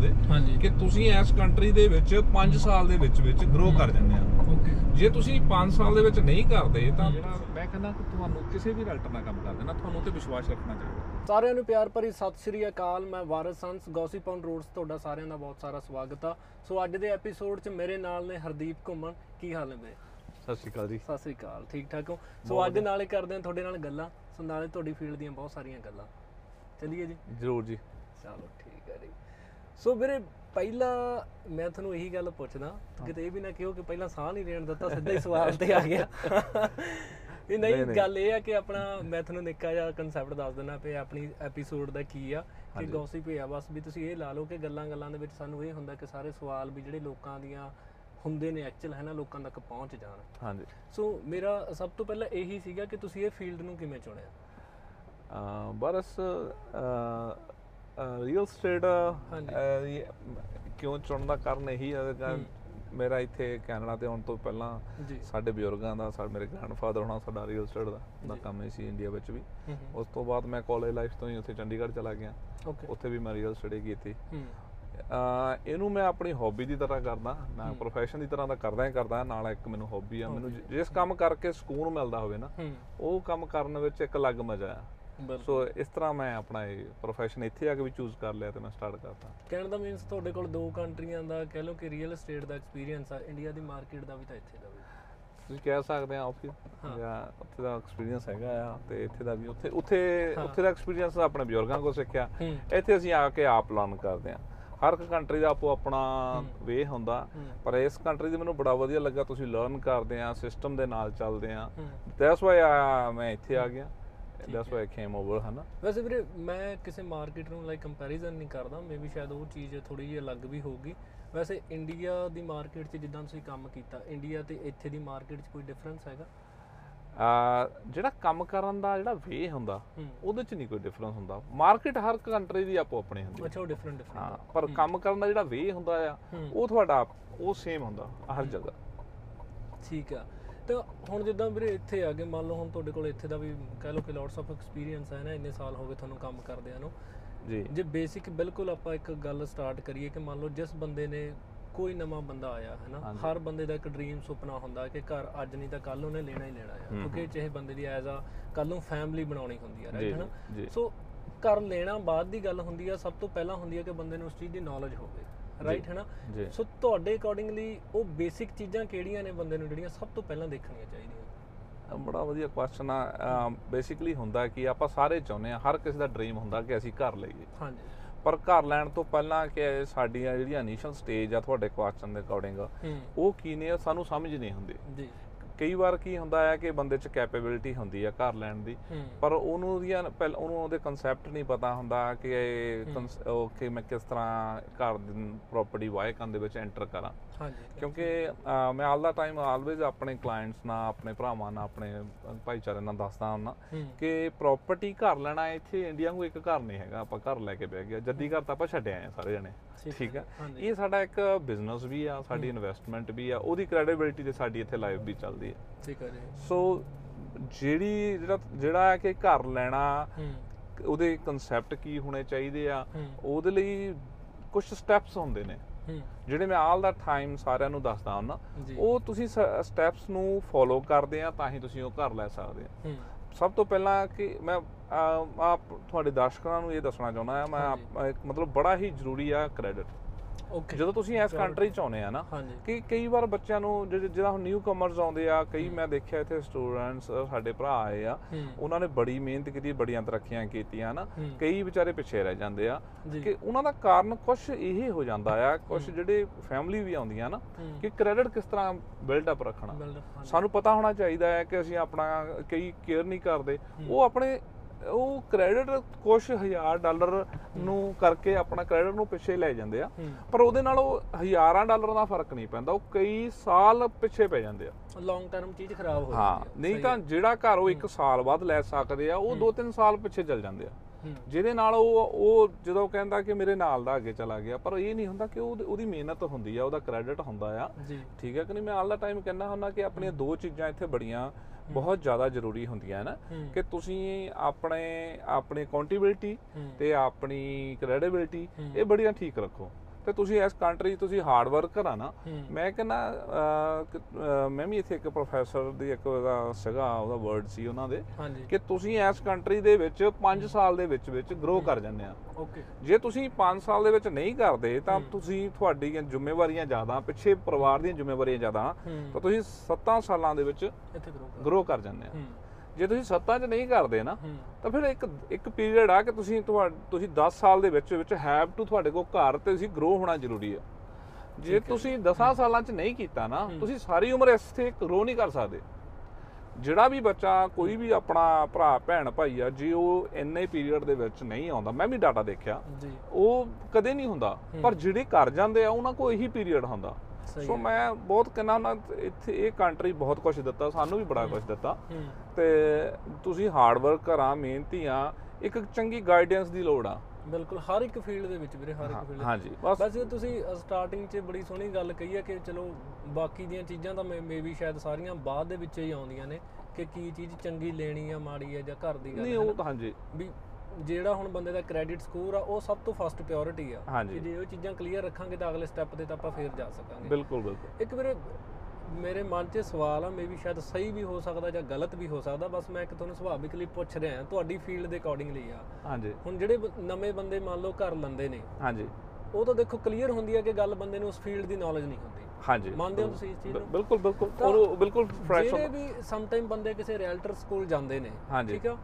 ਦੇ ਹਾਂਜੀ। ਕਿ ਤੁਸੀਂ ਇਸ ਕੰਟਰੀ ਦੇ ਵਿੱਚ 5 ਸਾਲ ਦੇ ਵਿੱਚ ਵਿੱਚ ਗਰੋ ਕਰ ਜਾਂਦੇ ਆ। ਓਕੇ। ਜੇ ਤੁਸੀਂ 5 ਸਾਲ ਦੇ ਵਿੱਚ ਨਹੀਂ ਕਰਦੇ ਤਾਂ ਜਿਹੜਾ ਮੈਂ ਕਹਿੰਦਾ ਕਿ ਤੁਹਾਨੂੰ ਕਿਸੇ ਵੀ ਰਾਈਟਰ ਨਾਲ ਕੰਮ ਕਰਦੇ ਨਾ ਤੁਹਾਨੂੰ ਤੇ ਵਿਸ਼ਵਾਸ ਰੱਖਣਾ ਚਾਹੀਦਾ। ਸਾਰਿਆਂ ਨੂੰ ਪਿਆਰ ਭਰੀ ਸਤਿ ਸ੍ਰੀ ਅਕਾਲ ਮੈਂ ਵਾਰਸ ਸੰਸ ਗੌਸੀਪੌਂਡ ਰੋਡਸ ਤੁਹਾਡਾ ਸਾਰਿਆਂ ਦਾ ਬਹੁਤ ਸਾਰਾ ਸਵਾਗਤ ਆ। ਸੋ ਅੱਜ ਦੇ ਐਪੀਸੋਡ 'ਚ ਮੇਰੇ ਨਾਲ ਨੇ ਹਰਦੀਪ ਘੁੰਮਣ ਕੀ ਹਾਲ ਨੇ ਬਈ? ਸਤਿ ਸ਼੍ਰੀ ਅਕਾਲ ਜੀ। ਸਤਿ ਸ੍ਰੀ ਅਕਾਲ ਠੀਕ ਠਾਕ ਹੋ? ਸੋ ਅੱਜ ਨਾਲੇ ਕਰਦੇ ਹਾਂ ਤੁਹਾਡੇ ਨਾਲ ਗੱਲਾਂ। ਸੋ ਨਾਲੇ ਤੁਹਾਡੀ ਫੀਲਡ ਦੀਆਂ ਬਹੁਤ ਸਾਰੀਆਂ ਗੱਲਾਂ। ਚਲਿਏ ਜੀ? ਜਰੂਰ ਜੀ। ਚਲੋ ਠੀਕ। ਸੋ ਵੀਰੇ ਪਹਿਲਾਂ ਮੈਂ ਤੁਹਾਨੂੰ ਇਹੀ ਗੱਲ ਪੁੱਛਦਾ ਕਿਤੇ ਇਹ ਵੀ ਨਾ ਕਿਹੋ ਕਿ ਪਹਿਲਾਂ ਸਾਹ ਨਹੀਂ ਲੈਣ ਦਿੱਤਾ ਸਿੱਧਾ ਹੀ ਸਵਾਲ ਤੇ ਆ ਗਿਆ। ਇਹ ਨਹੀਂ ਗੱਲ ਇਹ ਆ ਕਿ ਆਪਣਾ ਮੈਂ ਤੁਹਾਨੂੰ ਨਿੱਕਾ ਜਿਹਾ ਕਨਸੈਪਟ ਦੱਸ ਦਿੰਦਾ ਪਏ ਆਪਣੀ ਐਪੀਸੋਡ ਦਾ ਕੀ ਆ ਕਿ ਗੌਸਿਪ ਆ ਬਸ ਵੀ ਤੁਸੀਂ ਇਹ ਲਾ ਲਓ ਕਿ ਗੱਲਾਂ ਗੱਲਾਂ ਦੇ ਵਿੱਚ ਸਾਨੂੰ ਇਹ ਹੁੰਦਾ ਕਿ ਸਾਰੇ ਸਵਾਲ ਵੀ ਜਿਹੜੇ ਲੋਕਾਂ ਦੀਆਂ ਹੁੰਦੇ ਨੇ ਐਕਚੁਅਲ ਹੈ ਨਾ ਲੋਕਾਂ ਤੱਕ ਪਹੁੰਚ ਜਾਣ। ਹਾਂਜੀ। ਸੋ ਮੇਰਾ ਸਭ ਤੋਂ ਪਹਿਲਾਂ ਇਹੀ ਸੀਗਾ ਕਿ ਤੁਸੀਂ ਇਹ ਫੀਲਡ ਨੂੰ ਕਿਵੇਂ ਚੁਣਿਆ? ਬਰਸ ਰੀਅਲ ਸਟੇਟ। ਕਿਉਂ ਚੁਣਨ ਦਾ ਕਾਰਨ ਇਹੀ ਹੈ। ਮੇਰਾ ਇੱਥੇ ਕੈਨੇਡਾ ਤੇ ਆਉਣ ਤੋਂ ਪਹਿਲਾਂ ਸਾਡੇ ਬਜ਼ੁਰਗਾਂ ਦਾ ਸਾਡੇ ਮੇਰੇ ਗ੍ਰੈਂਡਫਾਦਰ ਹੋਣਾ ਸਾਡਾ ਰੀਅਲ ਸਟੇਟ ਦਾ ਦਾ ਕੰਮ ਸੀ ਇੰਡੀਆ ਵਿੱਚ ਵੀ। ਉਸ ਤੋਂ ਬਾਅਦ ਮੈਂ ਕਾਲਜ ਲਾਈਫ ਤੋਂ ਹੀ ਉੱਥੇ ਚੰਡੀਗੜ੍ਹ ਚਲਾ ਗਿਆ। ਉੱਥੇ ਵੀ ਮੈਂ ਰੀਅਲ ਸਟੱਡੀ ਕੀਤੀ। ਇਹਨੂੰ ਮੈਂ ਆਪਣੀ ਹੌਬੀ ਦੀ ਤਰ੍ਹਾਂ ਕਰਦਾ ਮੈਂ ਪ੍ਰੋਫੈਸ਼ਨ ਦੀ ਤਰ੍ਹਾਂ ਦਾ ਕਰਦਾ ਹੀ ਕਰਦਾ ਨਾਲ ਇੱਕ ਮੈਨੂੰ ਹੌਬੀ ਆ ਮੈਨੂੰ ਜਿਸ ਕੰਮ ਕਰਕੇ ਸਕੂਨ ਮਿਲਦਾ ਹੋਵੇ ਨਾ ਉਹ ਕੰਮ ਕਰਨ ਵਿੱਚ ਇੱਕ ਅਲੱਗ ਮਜ਼ਾ ਆ। ਸੋ ਇਸ ਤਰ੍ਹਾਂ ਮੈਂ ਆਪਣਾ ਇਹ ਪ੍ਰੋਫੈਸ਼ਨ ਇੱਥੇ ਆ ਕੇ ਵੀ ਚੂਜ਼ ਕਰ ਲਿਆ ਤੇ ਮੈਂ ਸਟਾਰਟ ਕਰਤਾ। ਕਹਿਣ ਦਾ ਮੀਨਸ ਤੁਹਾਡੇ ਕੋਲ ਦੋ ਕੰਟਰੀਆਂ ਦਾ ਕਹਿ ਲਓ ਕਿ ਰੀਅਲ ਏਸਟੇਟ ਦਾ ਐਕਸਪੀਰੀਅੰਸ ਆ ਇੰਡੀਆ ਦੀ ਮਾਰਕੀਟ ਦਾ ਵੀ ਤਾਂ ਇੱਥੇ ਦਾ ਵੀ। ਤੁਸੀਂ ਕਹਿ ਸਕਦੇ ਆ ਆਫਿਸ ਜਾਂ ਉੱਥੇ ਦਾ ਐਕਸਪੀਰੀਅੰਸ ਹੈਗਾ ਆ ਤੇ ਇੱਥੇ ਦਾ ਵੀ ਉੱਥੇ ਉੱਥੇ ਉੱਥੇ ਦਾ ਐਕਸਪੀਰੀਅੰਸ ਆਪਣੇ ਬਜ਼ੁਰਗਾਂ ਕੋਲ ਸਿੱਖਿਆ। ਇੱਥੇ ਅਸੀਂ ਆ ਕੇ ਆਪ ਲਰਨ ਕਰਦੇ ਆ। ਹਰ ਇੱਕ ਕੰਟਰੀ ਦਾ ਆਪੋ ਆਪਣਾ ਵੇ ਹੁੰਦਾ ਪਰ ਇਸ ਕੰਟਰੀ ਦੇ ਮੈਨੂੰ ਬੜਾ ਵਧੀਆ ਲੱਗਾ ਤੁਸੀਂ ਲਰਨ ਕਰਦੇ ਆ ਸਿਸਟਮ ਦੇ ਨਾਲ ਚੱਲਦੇ ਆ। ਦੈਟਸ ਵਾਈ ਮੈਂ ਇੱਥੇ ਆ ਗਿਆ। ਦੈਟਸ ਵਾਈ ਕੇਮ ਓਵਰ ਹਨਾ ਵੈਸੇ ਵੀਰੇ ਮੈਂ ਕਿਸੇ ਮਾਰਕੀਟ ਨੂੰ ਲਾਈਕ ਕੰਪੈਰੀਜ਼ਨ ਨਹੀਂ ਕਰਦਾ ਮੇਬੀ ਸ਼ਾਇਦ ਉਹ ਚੀਜ਼ ਥੋੜੀ ਜਿਹੀ ਅਲੱਗ ਵੀ ਹੋਊਗੀ ਵੈਸੇ ਇੰਡੀਆ ਦੀ ਮਾਰਕੀਟ 'ਚ ਜਿੱਦਾਂ ਤੁਸੀਂ ਕੰਮ ਕੀਤਾ ਇੰਡੀਆ ਤੇ ਇੱਥੇ ਦੀ ਮਾਰਕੀਟ 'ਚ ਕੋਈ ਡਿਫਰੈਂਸ ਹੈਗਾ ਆ ਜਿਹੜਾ ਕੰਮ ਕਰਨ ਦਾ ਜਿਹੜਾ ਵੇ ਹੁੰਦਾ ਉਹਦੇ ਚ ਨਹੀਂ ਕੋਈ ਡਿਫਰੈਂਸ ਹੁੰਦਾ ਮਾਰਕੀਟ ਹਰ ਕੰਟਰੀ ਦੀ ਆਪੋ ਆਪਣੀ ਹੁੰਦੀ ਅੱਛਾ ਉਹ ਡਿਫਰੈਂਟ ਡਿਫਰੈਂਟ ਹਾਂ ਪਰ ਕੰਮ ਕਰਨ ਦਾ ਜਿਹੜਾ ਵੇ ਹੁੰਦਾ ਆ। ਉਹ ਤੁਹਾਡਾ ਉਹ ਸੇਮ ਹੁੰਦਾ ਹਰ ਜਗ੍ਹਾ ਠੀਕ ਆ ਤਾਂ ਹੁਣ ਜਿੱਦਾਂ ਵੀਰੇ ਇੱਥੇ ਆ ਗਏ ਮੰਨ ਲਓ ਹੁਣ ਤੁਹਾਡੇ ਕੋਲ ਇੱਥੇ ਦਾ ਵੀ ਕਹਿ ਲਓ ਕਿ ਲੋਟਸ ਆਫ ਐਕਸਪੀਰੀਅੰਸ ਹੈ ਨਾ ਇੰਨੇ ਸਾਲ ਹੋ ਗਏ ਤੁਹਾਨੂੰ ਕੰਮ ਕਰਦਿਆਂ ਨੂੰ। ਜੀ। ਜੇ ਬੇਸਿਕ ਬਿਲਕੁਲ ਆਪਾਂ ਇੱਕ ਗੱਲ ਸਟਾਰਟ ਕਰੀਏ ਕਿ ਮੰਨ ਲਓ ਜਿਸ ਬੰਦੇ ਨੇ ਕੋਈ ਨਵਾਂ ਬੰਦਾ ਆਇਆ ਹੈ ਨਾ ਹਰ ਬੰਦੇ ਦਾ ਇੱਕ ਡ੍ਰੀਮ ਸੁਪਨਾ ਹੁੰਦਾ ਕਿ ਘਰ ਅੱਜ ਨਹੀਂ ਤਾਂ ਕੱਲ ਉਹਨੇ ਲੈਣਾ ਹੀ ਲੈਣਾ ਆ। ਕਿਉਂਕਿ ਚਾਹੇ ਬੰਦੇ ਦੀ ਐਜ਼ ਆ ਕੱਲ ਨੂੰ ਫੈਮਿਲੀ ਬਣਾਉਣੀ ਹੁੰਦੀ ਆ ਰਾਈਟ ਹੈ ਨਾ? ਸੋ ਘਰ ਲੈਣਾ ਬਾਅਦ ਦੀ ਗੱਲ ਹੁੰਦੀ ਆ ਸਭ ਤੋਂ ਪਹਿਲਾਂ ਹੁੰਦੀ ਆ ਕਿ ਬੰਦੇ ਨੂੰ ਉਸ ਚੀਜ਼ ਦੀ ਨੌਲੇਜ ਹੋਵੇ। ਰਾਈਟ ਹੈ ਨਾ ਸੋ ਤੁਹਾਡੇ ਅਕੋਰਡਿੰਗਲੀ ਉਹ ਬੇਸਿਕ ਚੀਜ਼ਾਂ ਕਿਹੜੀਆਂ ਨੇ ਬੰਦੇ ਨੂੰ ਜਿਹੜੀਆਂ ਸਭ ਤੋਂ ਪਹਿਲਾਂ ਦੇਖਣੀਆਂ ਚਾਹੀਦੀਆਂ? ਬੜਾ ਵਧੀਆ ਕੁਐਸਚਨ ਆ। ਬੇਸਿਕਲੀ ਹੁੰਦਾ ਕਿ ਆਪਾਂ ਸਾਰੇ ਚਾਹੁੰਦੇ ਆ ਹਰ ਕਿਸੇ ਦਾ ਡ੍ਰੀਮ ਹੁੰਦਾ ਕਿ ਅਸੀਂ ਘਰ ਲਈਏ। ਹਾਂਜੀ। ਪਰ ਘਰ ਲੈਣ ਤੋਂ ਪਹਿਲਾਂ ਕਿ ਸਾਡੀਆਂ ਜਿਹੜੀਆਂ ਇਨੀਸ਼ੀਅਲ ਸਟੇਜ ਆ ਤੁਹਾਡੇ ਕੁਐਸਚਨ ਦੇ ਅਕੋਰਡਿੰਗ ਉਹ ਕੀ ਨੇ ਸਾਨੂੰ ਸਮਝ ਨਹੀਂ ਹੁੰਦੀ। ਜੀ। ਕਈ ਵਾਰ ਕੀ ਹੁੰਦਾ ਹੈ ਕਿ ਬੰਦੇ 'ਚ ਕੈਪੇਬਿਲਿਟੀ ਹੁੰਦੀ ਆ ਘਰ ਲੈਣ ਦੀ ਪਰ ਉਹਨੂੰ ਉਹਦੀਆਂ ਪਹਿਲ ਉਹਨੂੰ ਉਹਦੇ ਕਨਸੈਪਟ ਨਹੀਂ ਪਤਾ ਹੁੰਦਾ ਕਿ ਉਹ ਕਿ ਮੈਂ ਕਿਸ ਤਰ੍ਹਾਂ ਘਰ ਦੀ ਪ੍ਰਾਪਰਟੀ ਵਾਇਕਨ ਦੇ ਵਿੱਚ ਐਂਟਰ ਕਰਾਂ। ਹਾਂਜੀ। ਕਿਉਂਕਿ ਮੈਂ ਆਲ ਦਾ ਟਾਈਮ ਆਲਵੇਜ਼ ਆਪਣੇ ਕਲਾਇੰਟਸ ਨਾਲ ਆਪਣੇ ਭਰਾਵਾਂ ਨਾਲ ਆਪਣੇ ਭਾਈਚਾਰੇ ਨਾਲ ਦੱਸਦਾ ਹੁੰਦਾ ਕਿ ਪ੍ਰਾਪਰਟੀ ਘਰ ਲੈਣਾ ਇੱਥੇ ਇੰਡੀਆ ਨੂੰ ਇੱਕ ਘਰ ਨਹੀਂ ਹੈਗਾ ਆਪਾਂ ਘਰ ਲੈ ਕੇ ਬਹਿ ਗਿਆ ਜੱਦੀ ਘਰ ਤਾਂ ਆਪਾਂ ਛੱਡਿਆ ਆ ਸਾਰੇ ਜਣੇ। ਠੀਕ ਹਾਂਜੀ। ਇਹ ਸਾਡਾ ਇੱਕ ਬਿਜ਼ਨਸ ਵੀ ਆ ਸਾਡੀ ਇਨਵੈਸਟਮੈਂਟ ਵੀ ਆ ਉਹਦੀ ਕ੍ਰੈਡੀਬਿਲਿਟੀ ਤੇ ਸਾਡੀ ਇੱਥੇ ਲਾਈਫ ਵੀ ਚੱਲਦੀ ਹੈ ਠੀਕ ਹੈ ਜੀ। ਸੋ ਜਿਹੜੀ ਜਿਹੜਾ ਜਿਹੜਾ ਹੈ ਕਿ ਘਰ ਲੈਣਾ ਉਹਦੇ ਕਨਸੈਪਟ ਕੀ ਹੋਣੇ ਚਾਹੀਦੇ ਆ ਉਹਦੇ ਲਈ ਕੁਝ ਸਟੈਪਸ ਹੁੰਦੇ ਨੇ। ਜਿਹੜੇ ਮੈਂ ਆਲ ਦਾ ਟਾਈਮ ਸਾਰਿਆਂ ਨੂੰ ਦੱਸਦਾ ਹਾਂ ਉਹ ਤੁਸੀਂ ਸਟੈਪਸ ਨੂੰ ਫੋਲੋ ਕਰਦੇ ਆ ਤਾਂ ਹੀ ਤੁਸੀਂ ਉਹ ਘਰ ਲੈ ਸਕਦੇ ਆ। ਸਭ ਤੋਂ ਪਹਿਲਾਂ ਕਿ ਮੈਂ ਆਪ ਤੁਹਾਡੇ ਦਰਸ਼ਕਾਂ ਨੂੰ ਇਹ ਦੱਸਣਾ ਚਾਹੁੰਦਾ ਹਾਂ ਮੈਂ ਇੱਕ ਮਤਲਬ ਬੜਾ ਹੀ ਜ਼ਰੂਰੀ ਆ ਕ੍ਰੈਡਿਟ ਜਦੋਂ ਤੁਸੀਂ ਇਸ ਕੰਟਰੀ ਚ ਆਉਨੇ ਆ ਨਾ ਕਿ ਕਈ ਵਾਰ ਬੱਚਿਆਂ ਨੂੰ ਜਿਹੜੇ ਹੁਣ ਨਿਊ ਕਮਰਸ ਆਉਂਦੇ ਆ ਕਈ ਮੈਂ ਦੇਖਿਆ ਇੱਥੇ ਸਟੂਡੈਂਟਸ ਸਾਡੇ ਭਰਾ ਆਏ ਆ ਉਹਨਾਂ ਨੇ ਬੜੀ ਮਿਹਨਤ ਕੀਤੀ ਬੜੀਆਂ ਤਰੱਕੀਆਂ ਕੀਤੀਆਂ ਨਾ। ਕਈ ਵਿਚਾਰੇ ਪਿੱਛੇ ਰਹਿ ਜਾਂਦੇ ਆ ਕਿ ਉਹਨਾਂ ਦਾ ਕਾਰਨ ਕੁਝ ਇਹ ਹੋ ਜਾਂਦਾ ਆ ਕੁਝ ਜਿਹੜੇ ਫੈਮਿਲੀ ਵੀ ਆਉਂਦੀਆਂ ਨਾ ਕਿ ਕ੍ਰੈਡਿਟ ਕਿਸ ਤਰ੍ਹਾਂ ਬਿਲਡ ਅਪ ਰੱਖਣਾ। ਸਾਨੂੰ ਪਤਾ ਹੋਣਾ ਚਾਹੀਦਾ ਹੈ ਕਿ ਅਸੀਂ ਆਪਣਾ ਕਈ ਕੇਅਰ ਨਹੀਂ ਕਰਦੇ। ਉਹ ਆਪਣੇ ਉਹ ਕ੍ਰੈਡਿਟ ਕੁਝ ਹਜ਼ਾਰ ਡਾਲਰ ਨੂੰ ਕਰਕੇ ਆਪਣਾ ਕ੍ਰੈਡਿਟ ਨੂੰ ਪਿੱਛੇ ਲੈ ਜਾਂਦੇ ਆ। ਹੂੰ। ਪਰ ਉਹਦੇ ਨਾਲ ਉਹ ਹਜ਼ਾਰਾਂ ਡਾਲਰ ਦਾ ਫ਼ਰਕ ਨਹੀਂ ਪੈਂਦਾ ਉਹ ਕਈ ਸਾਲ ਪਿੱਛੇ ਪੈ ਜਾਂਦੇ ਆ। ਲੌਂਗ ਟਰਮ ਚੀਜ਼ ਖਰਾਬ ਹੋ ਹਾਂ ਜਾਂਦੀ ਨਹੀਂ ਤਾਂ ਜਿਹੜਾ ਘਰ ਉਹ 1 ਸਾਲ ਬਾਅਦ ਲੈ ਸਕਦੇ ਆ ਉਹ 2-3 ਸਾਲ ਪਿੱਛੇ ਚੱਲ ਜਾਂਦੇ ਆ। ਹੂੰ। ਜਿਹਦੇ ਨਾਲ ਉਹ ਉਹ ਜਦੋਂ ਕਹਿੰਦਾ ਕਿ ਮੇਰੇ ਨਾਲ ਦਾ ਅੱਗੇ ਚਲਾ ਗਿਆ ਪਰ ਇਹ ਨਹੀਂ ਹੁੰਦਾ ਕਿ ਉਹ ਉਹਦੀ ਮਿਹਨਤ ਹੁੰਦੀ ਆ ਉਹਦਾ ਕ੍ਰੈਡਿਟ ਹੁੰਦਾ ਆ। ਠੀਕ ਹੈ ਕਿ ਨਹੀਂ? ਮੈਂ ਆਲ ਦਾ ਟਾਈਮ ਕਹਿੰਦਾ ਹੁੰਦਾ ਕਿ ਆਪਣੀਆਂ ਦੋ ਚੀਜ਼ਾਂ ਇੱਥੇ ਬੜੀਆਂ ਬਹੁਤ ਜ਼ਿਆਦਾ ਜ਼ਰੂਰੀ ਹੁੰਦੀਆਂ ਨਾ ਹੂੰ। ਕਿ ਤੁਸੀਂ ਆਪਣੇ ਆਪਣੀ ਅਕਾਊਂਟੇਬਿਲਟੀ ਤੇ ਆਪਣੀ ਕ੍ਰੈਡੀਬਿਲਟੀ। ਇਹ ਬੜੀਆਂ ਠੀਕ ਰੱਖੋ। ਤੇ ਤੁਸੀਂ ਇਸ ਕੰਟਰੀ ਤੁਸੀਂ ਹਾਰਡ ਵਰਕਰ ਆ ਨਾ ਮੈਂ ਕਹਿੰਦਾ ਮੈਂ ਵੀ ਇੱਥੇ ਇੱਕ ਪ੍ਰੋਫੈਸਰ ਦੀ ਇੱਕ ਉਹਦਾ ਸੀਗਾ ਉਹਦਾ ਵਰਡ ਸੀ ਉਹਨਾਂ ਦੇ ਕਿ ਤੁਸੀਂ ਇਸ ਕੰਟਰੀ ਦੇ ਵਿੱਚ 5 ਸਾਲ ਦੇ ਵਿੱਚ ਵਿੱਚ ਗਰੋ ਕਰ ਜਾਂਦੇ ਆ। ਓਕੇ। ਜੇ ਤੁਸੀਂ 5 ਸਾਲ ਦੇ ਵਿੱਚ ਨਹੀਂ ਕਰਦੇ ਤਾਂ ਤੁਸੀਂ ਤੁਹਾਡੀਆਂ ਜ਼ਿੰਮੇਵਾਰੀਆਂ ਜ਼ਿਆਦਾ ਪਿੱਛੇ ਪਰਿਵਾਰ ਦੀਆਂ ਜ਼ਿੰਮੇਵਾਰੀਆਂ ਜ਼ਿਆਦਾ ਤਾਂ ਤੁਸੀਂ 7 ਸਾਲਾਂ ਦੇ ਵਿੱਚ ਇੱਥੇ ਗਰੋ ਕਰ ਜਾਂਦੇ ਆ। ਜੇ ਤੁਸੀਂ 7 'ਚ ਨਹੀਂ ਕਰਦੇ ਨਾ ਤਾਂ ਫਿਰ ਇੱਕ ਇੱਕ ਪੀਰੀਅਡ ਆ ਕਿ ਤੁਸੀਂ ਤੁਸੀਂ 10 ਸਾਲ ਦੇ ਵਿੱਚ ਵਿੱਚ ਹੈਵ ਟੂ ਤੁਹਾਡੇ ਕੋਲ ਘਰ ਤੇ ਤੁਸੀਂ ਗਰੋ ਹੋਣਾ ਜ਼ਰੂਰੀ ਆ। ਜੇ ਤੁਸੀਂ 10 ਸਾਲਾਂ 'ਚ ਨਹੀਂ ਕੀਤਾ ਨਾ ਤੁਸੀਂ ਸਾਰੀ ਉਮਰ ਇੱਥੇ ਗਰੋ ਨਹੀਂ ਕਰ ਸਕਦੇ। ਜਿਹੜਾ ਵੀ ਬੱਚਾ ਕੋਈ ਵੀ ਆਪਣਾ ਭਰਾ ਭੈਣ ਭਾਈ ਆ ਜੇ ਉਹ ਇੰਨੇ ਪੀਰੀਅਡ ਦੇ ਵਿੱਚ ਨਹੀਂ ਆਉਂਦਾ ਮੈਂ ਵੀ ਡਾਟਾ ਦੇਖਿਆ ਉਹ ਕਦੇ ਨਹੀਂ ਹੁੰਦਾ। ਪਰ ਜਿਹੜੇ ਕਰ ਜਾਂਦੇ ਆ ਉਹਨਾਂ ਕੋਲ ਇਹੀ ਪੀਰੀਅਡ ਹੁੰਦਾ। ਸੋ ਮੈਂ ਬਹੁਤ ਕਹਿੰਦਾ ਨਾ ਇੱਥੇ ਇਹ ਕੰਟਰੀ ਬਹੁਤ ਕੁਝ ਦਿੱਤਾ ਸਾਨੂੰ ਵੀ ਬੜਾ ਕੁਝ ਦਿੱਤਾ। ਤੇ ਤੁਸੀਂ ਹਾਰਡ ਵਰਕਰ ਆ ਮਿਹਨਤੀ ਆ ਇੱਕ ਚੰਗੀ ਗਾਈਡੈਂਸ ਦੀ ਲੋੜ ਆ। ਬਿਲਕੁਲ ਹਰ ਇੱਕ ਫੀਲਡ ਦੇ ਵਿੱਚ ਵੀਰੇ ਹਰ ਇੱਕ ਫੀਲਡ ਹਾਂਜੀ ਬਸ। ਬਸ ਤੁਸੀਂ ਸਟਾਰਟਿੰਗ 'ਚ ਬੜੀ ਸੋਹਣੀ ਗੱਲ ਕਹੀ ਹੈ ਕਿ ਚਲੋ ਬਾਕੀ ਦੀਆਂ ਚੀਜ਼ਾਂ ਤਾਂ ਮੇ ਵੀ ਸ਼ਾਇਦ ਸਾਰੀਆਂ ਬਾਅਦ ਦੇ ਵਿੱਚ ਹੀ ਆਉਂਦੀਆਂ ਨੇ ਕਿ ਕੀ ਚੀਜ਼ ਚੰਗੀ ਲੈਣੀ ਆ ਮਾੜੀ ਆ ਜਾਂ ਘਰ ਦੀ ਗੱਲ ਨਹੀਂ ਉਹ ਤਾਂ ਹਾਂਜੀ। ਵੀ ਜਿਹੜਾ ਹੁਣ ਬੰਦੇ ਦਾ ਕ੍ਰੈਡਿਟ ਸਕੋਰ ਆ ਉਹ ਸਭ ਤੋਂ ਫਸਟ ਪ੍ਰਾਇੋਰਟੀ ਆ। ਹਾਂਜੀ। ਜੇ ਉਹ ਚੀਜ਼ਾਂ ਕਲੀਅਰ ਰੱਖਾਂਗੇ ਤਾਂ ਅਗਲੇ ਸਟੈਪ ਤੇ ਤਾਂ ਆਪਾਂ ਫੇਰ ਜਾ ਸਕਾਂਗੇ। ਬਿਲਕੁਲ ਬਿਲਕੁਲ। ਇੱਕ ਵੀਰੇ ਮੇਰੇ ਮਨ 'ਚ ਸਵਾਲ ਆ ਮੇਬੀ ਸ਼ਾਇਦ ਸਹੀ ਵੀ ਹੋ ਸਕਦਾ ਜਾਂ ਗਲਤ ਵੀ ਹੋ ਸਕਦਾ ਬਸ ਮੈਂ ਇੱਕ ਤੁਹਾਨੂੰ ਸੁਭਾਵਿਕਲੀ ਪੁੱਛ ਰਿਹਾ ਤੁਹਾਡੀ ਫੀਲਡ ਦੇ ਅਕੋਰਡਿੰਗਲੀ ਆ। ਹਾਂਜੀ। ਹੁਣ ਜਿਹੜੇ ਬ- ਨਵੇਂ ਬੰਦੇ ਮੰਨ ਲਓ ਘਰ ਲੰਦੇ ਨੇ ਹਾਂਜੀ। ਉਹ ਤਾਂ ਦੇਖੋ ਕਲੀਅਰ ਹੁੰਦੀ ਹੈ ਕਿ ਗੱਲ ਬੰਦੇ ਨੂੰ ਉਸ ਫੀਲਡ ਦੀ ਨੌਲੇਜ ਨਹੀਂ ਹੁੰਦੀ। ਹਾਂਜੀ। ਮੰਨਦੇ ਹੋ ਤੁਸੀਂ ਇਸ ਚੀਜ਼ ਨੂੰ? ਬਿਲਕੁਲ ਬਿਲਕੁਲ। ਤਾਂ ਉਹ ਬਿਲਕੁਲ ਫਰੈਸ਼ ਜਿਹੜੇ ਵੀ ਸਮ ਟਾਈਮ ਬੰਦੇ ਕਿਸੇ ਰਿਐਲਟਰ ਸਕੂਲ ਜਾਂਦੇ ਨੇ ਹਾਂਜੀ। ਠੀਕ ਆ?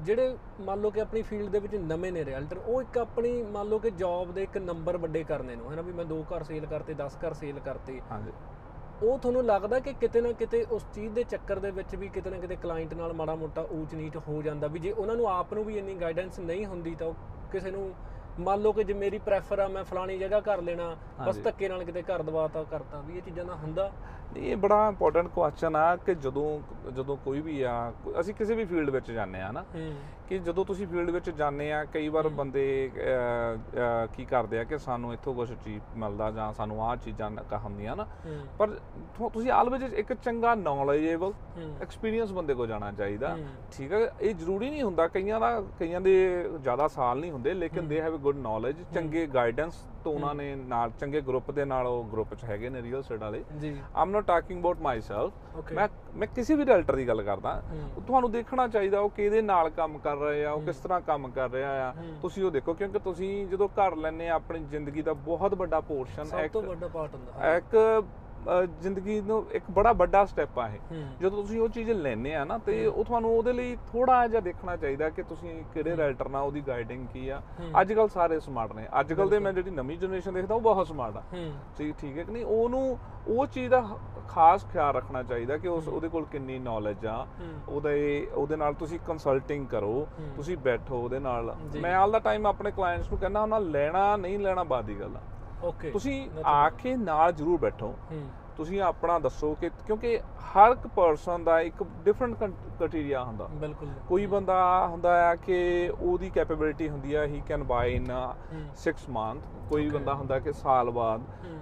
ਜਿਹੜੇ ਮੰਨ ਲਓ ਕਿ ਆਪਣੀ ਫੀਲਡ ਦੇ ਵਿੱਚ ਨਵੇਂ ਨੇ ਰਿਐਲਟਰ ਉਹ ਇੱਕ ਆਪਣੀ ਮੰਨ ਲਓ ਕਿ ਜੌਬ ਦੇ ਇੱਕ ਨੰਬਰ ਵੱਡੇ ਕਰਨੇ ਨੂੰ ਹੈ ਨਾ ਵੀ ਮੈਂ ਦੋ ਘਰ ਸੇਲ ਕਰਤੇ 10 ਘਰ ਸੇਲ ਕਰਤੇ। ਹਾਂਜੀ। ਉਹ ਤੁਹਾਨੂੰ ਲੱਗਦਾ ਕਿ ਕਿਤੇ ਨਾ ਕਿਤੇ ਉਸ ਚੀਜ਼ ਦੇ ਚੱਕਰ ਦੇ ਵਿੱਚ ਵੀ ਕਿਤੇ ਨਾ ਕਿਤੇ ਕਲਾਇੰਟ ਨਾਲ ਮਾੜਾ ਮੋਟਾ ਊਚ ਨੀਚ ਹੋ ਜਾਂਦਾ ਵੀ ਜੇ ਉਹਨਾਂ ਨੂੰ ਆਪ ਨੂੰ ਵੀ ਇੰਨੀ ਗਾਈਡੈਂਸ ਨਹੀਂ ਹੁੰਦੀ ਤਾਂ ਉਹ ਕਿਸੇ ਨੂੰ ਮੰਨ ਲਓ ਕਿ ਜੇ ਮੇਰੀ ਪ੍ਰੈਫਰ ਆ ਮੈਂ ਫਲਾਣੀ ਜਗ੍ਹਾ ਕਰ ਲੈਣਾ ਬਸ। ਧੱਕੇ ਨਾਲ ਕਿਤੇ ਘਰ ਦਵਾਤਾ ਕਰਤਾ ਵੀ ਇਹ ਚੀਜ਼ਾਂ ਦਾ ਹੁੰਦਾ। ਇਹ ਬੜਾ ਇੰਪੋਰਟੈਂਟ ਕੁਐਸਚਨ ਆ ਕਿ ਜਦੋਂ ਜਦੋਂ ਕੋਈ ਵੀ ਆ ਅਸੀਂ ਕਿਸੇ ਵੀ ਫੀਲਡ ਵਿੱਚ ਜਾਂਦੇ ਆ ਨਾ ਕਿ ਜਦੋਂ ਤੁਸੀਂ ਫੀਲਡ ਵਿੱਚ ਜਾਂਦੇ ਆ ਕਈ ਵਾਰ ਬੰਦੇ ਕੀ ਕਰਦੇ ਆ ਕਿ ਸਾਨੂੰ ਇੱਥੋਂ ਕੁਝ ਚੀਜ਼ ਮਿਲਦਾ ਜਾਂ ਸਾਨੂੰ ਆਹ ਚੀਜ਼ਾਂ ਹੁੰਦੀਆਂ ਨਾ। ਪਰ ਤੁਸੀਂ ਆਲਵੇਜ ਇੱਕ ਚੰਗਾ ਨੌਲੇਜੇਬਲ ਐਕਸਪੀਰੀਅੰਸ ਬੰਦੇ ਕੋ ਜਾਣਾ ਚਾਹੀਦਾ। ਠੀਕ ਹੈ ਇਹ ਜ਼ਰੂਰੀ ਨਹੀਂ ਹੁੰਦਾ ਕਈਆਂ ਦਾ ਕਈਆਂ ਦੇ ਜ਼ਿਆਦਾ ਸਾਲ ਨਹੀਂ ਹੁੰਦੇ ਲੇਕਿਨ they have a good knowledge ਚੰਗੇ ਗਾਈਡੈਂਸ ਤੋਂ ਉਹਨਾਂ ਨੇ ਨਾਲ ਚੰਗੇ ਗਰੁੱਪ ਦੇ ਨਾਲ ਉਹ ਗਰੁੱਪ 'ਚ ਹੈਗੇ ਨੇ ਰੀਅਲ ਸਟੇਟ ਵਾਲੇ। ਜੀ। I'm not talking about myself. ਮੈਂ ਮੈਂ ਕਿਸੇ ਵੀ ਰੈਲਟਰ ਦੀ ਗੱਲ ਕਰਦਾ। ਤੁਹਾਨੂੰ ਦੇਖਣਾ ਚਾਹੀਦਾ ਉਹ ਕਿਹਦੇ ਨਾਲ ਕੰਮ ਕਰ ਰਹੇ ਆ ਉਹ ਕਿਸ ਤਰ੍ਹਾਂ ਕੰਮ ਕਰ ਰਿਹਾ ਆ ਹੂੰ। ਤੁਸੀਂ ਉਹ ਦੇਖੋ ਕਿਉਂਕਿ ਤੁਸੀਂ ਜਦੋਂ ਘਰ ਲੈਨੇ ਆ ਆਪਣੀ ਜ਼ਿੰਦਗੀ ਦਾ ਬਹੁਤ ਵੱਡਾ ਪੋਰਸ਼ਨ ਸਭ ਤੋਂ ਇੱਕ ਵੱਡਾ ਪਾਰਟ ਹੁੰਦਾ ਇੱਕ ਅ, ਜ਼ਿੰਦਗੀ ਨੂੰ ਇੱਕ ਬੜਾ ਵੱਡਾ ਸਟੈਪ ਆ ਇਹ। ਜਦੋਂ ਤੁਸੀਂ ਉਹ ਚੀਜ਼ ਲੈਨੇ ਆ ਨਾ ਤੇ ਉਹ ਤੁਹਾਨੂੰ ਉਹਦੇ ਲਈ ਥੋੜਾ ਜਿਹਾ ਦੇਖਣਾ ਚਾਹੀਦਾ ਕਿ ਤੁਸੀਂ ਕਿਹੜੇ ਰਾਈਟਰ ਨਾਲ ਉਹਦੀ ਗਾਈਡਿੰਗ ਕੀ ਆ। ਅੱਜ ਕੱਲ ਸਾਰੇ ਸਮਾਰਟ ਨੇ। ਅੱਜ ਕੱਲ ਦੇ ਮੈਂ ਜਿਹੜੀ ਨਵੀਂ ਜਨਰੇਸ਼ਨ ਦੇਖਦਾ ਉਹ ਬਹੁਤ ਸਮਾਰਟ ਆ। ਜੀ ਠੀਕ ਹੈ ਕਿ ਨਹੀਂ? ਉਹਨੂੰ ਉਹ ਚੀਜ਼ ਦਾ ਖਾਸ ਖਿਆਲ ਰੱਖਣਾ ਚਾਹੀਦਾ ਕਿ ਉਸ ਉਹਦੇ ਕੋਲ ਕਿੰਨੀ ਨੌਲੇਜ ਆ। ਉਹਦੇ ਉਹਦੇ ਨਾਲ ਤੁਸੀਂ ਕੰਸਲਟਿੰਗ ਕਰੋ। ਤੁਸੀਂ ਬੈਠੋ ਉਹਦੇ ਨਾਲ। ਮੈਂ ਆਲ ਦਾ ਟਾਈਮ ਆਪਣੇ ਕਲਾਇੰਟਸ ਨੂੰ ਕਹਿੰਦਾ ਉਹਨਾਂ ਲੈਣਾ ਨਹੀਂ ਲੈਣਾ ਬਾਅਦ ਦੀ ਗੱਲ ਆ। ਓਕੇ ਤੁਸੀਂ ਆ ਕੇ ਨਾਲ ਜ਼ਰੂਰ ਬੈਠੋ। ਤੁਸੀਂ ਆਪਣਾ ਦੱਸੋ ਕਿ ਕਿਉਂਕਿ ਹਰ ਇੱਕ ਪਰਸਨ ਦਾ ਇੱਕ ਡਿਫਰੈਂਟ ਕ੍ਰਾਈਟੇਰੀਆ ਹੁੰਦਾ। ਬਿਲਕੁਲ। ਕੋਈ ਬੰਦਾ ਹੁੰਦਾ ਆ ਕਿ ਉਹਦੀ ਕੈਪੇਬਿਲਿਟੀ ਹੁੰਦੀ ਆ ਹੀ ਕੈਨ ਬਾਈ ਇਨ ਹੂੰ। 6 ਮੰਥ ਕੋਈ ਬੰਦਾ ਹੁੰਦਾ ਕਿ ਸਾਲ ਬਾਅਦ।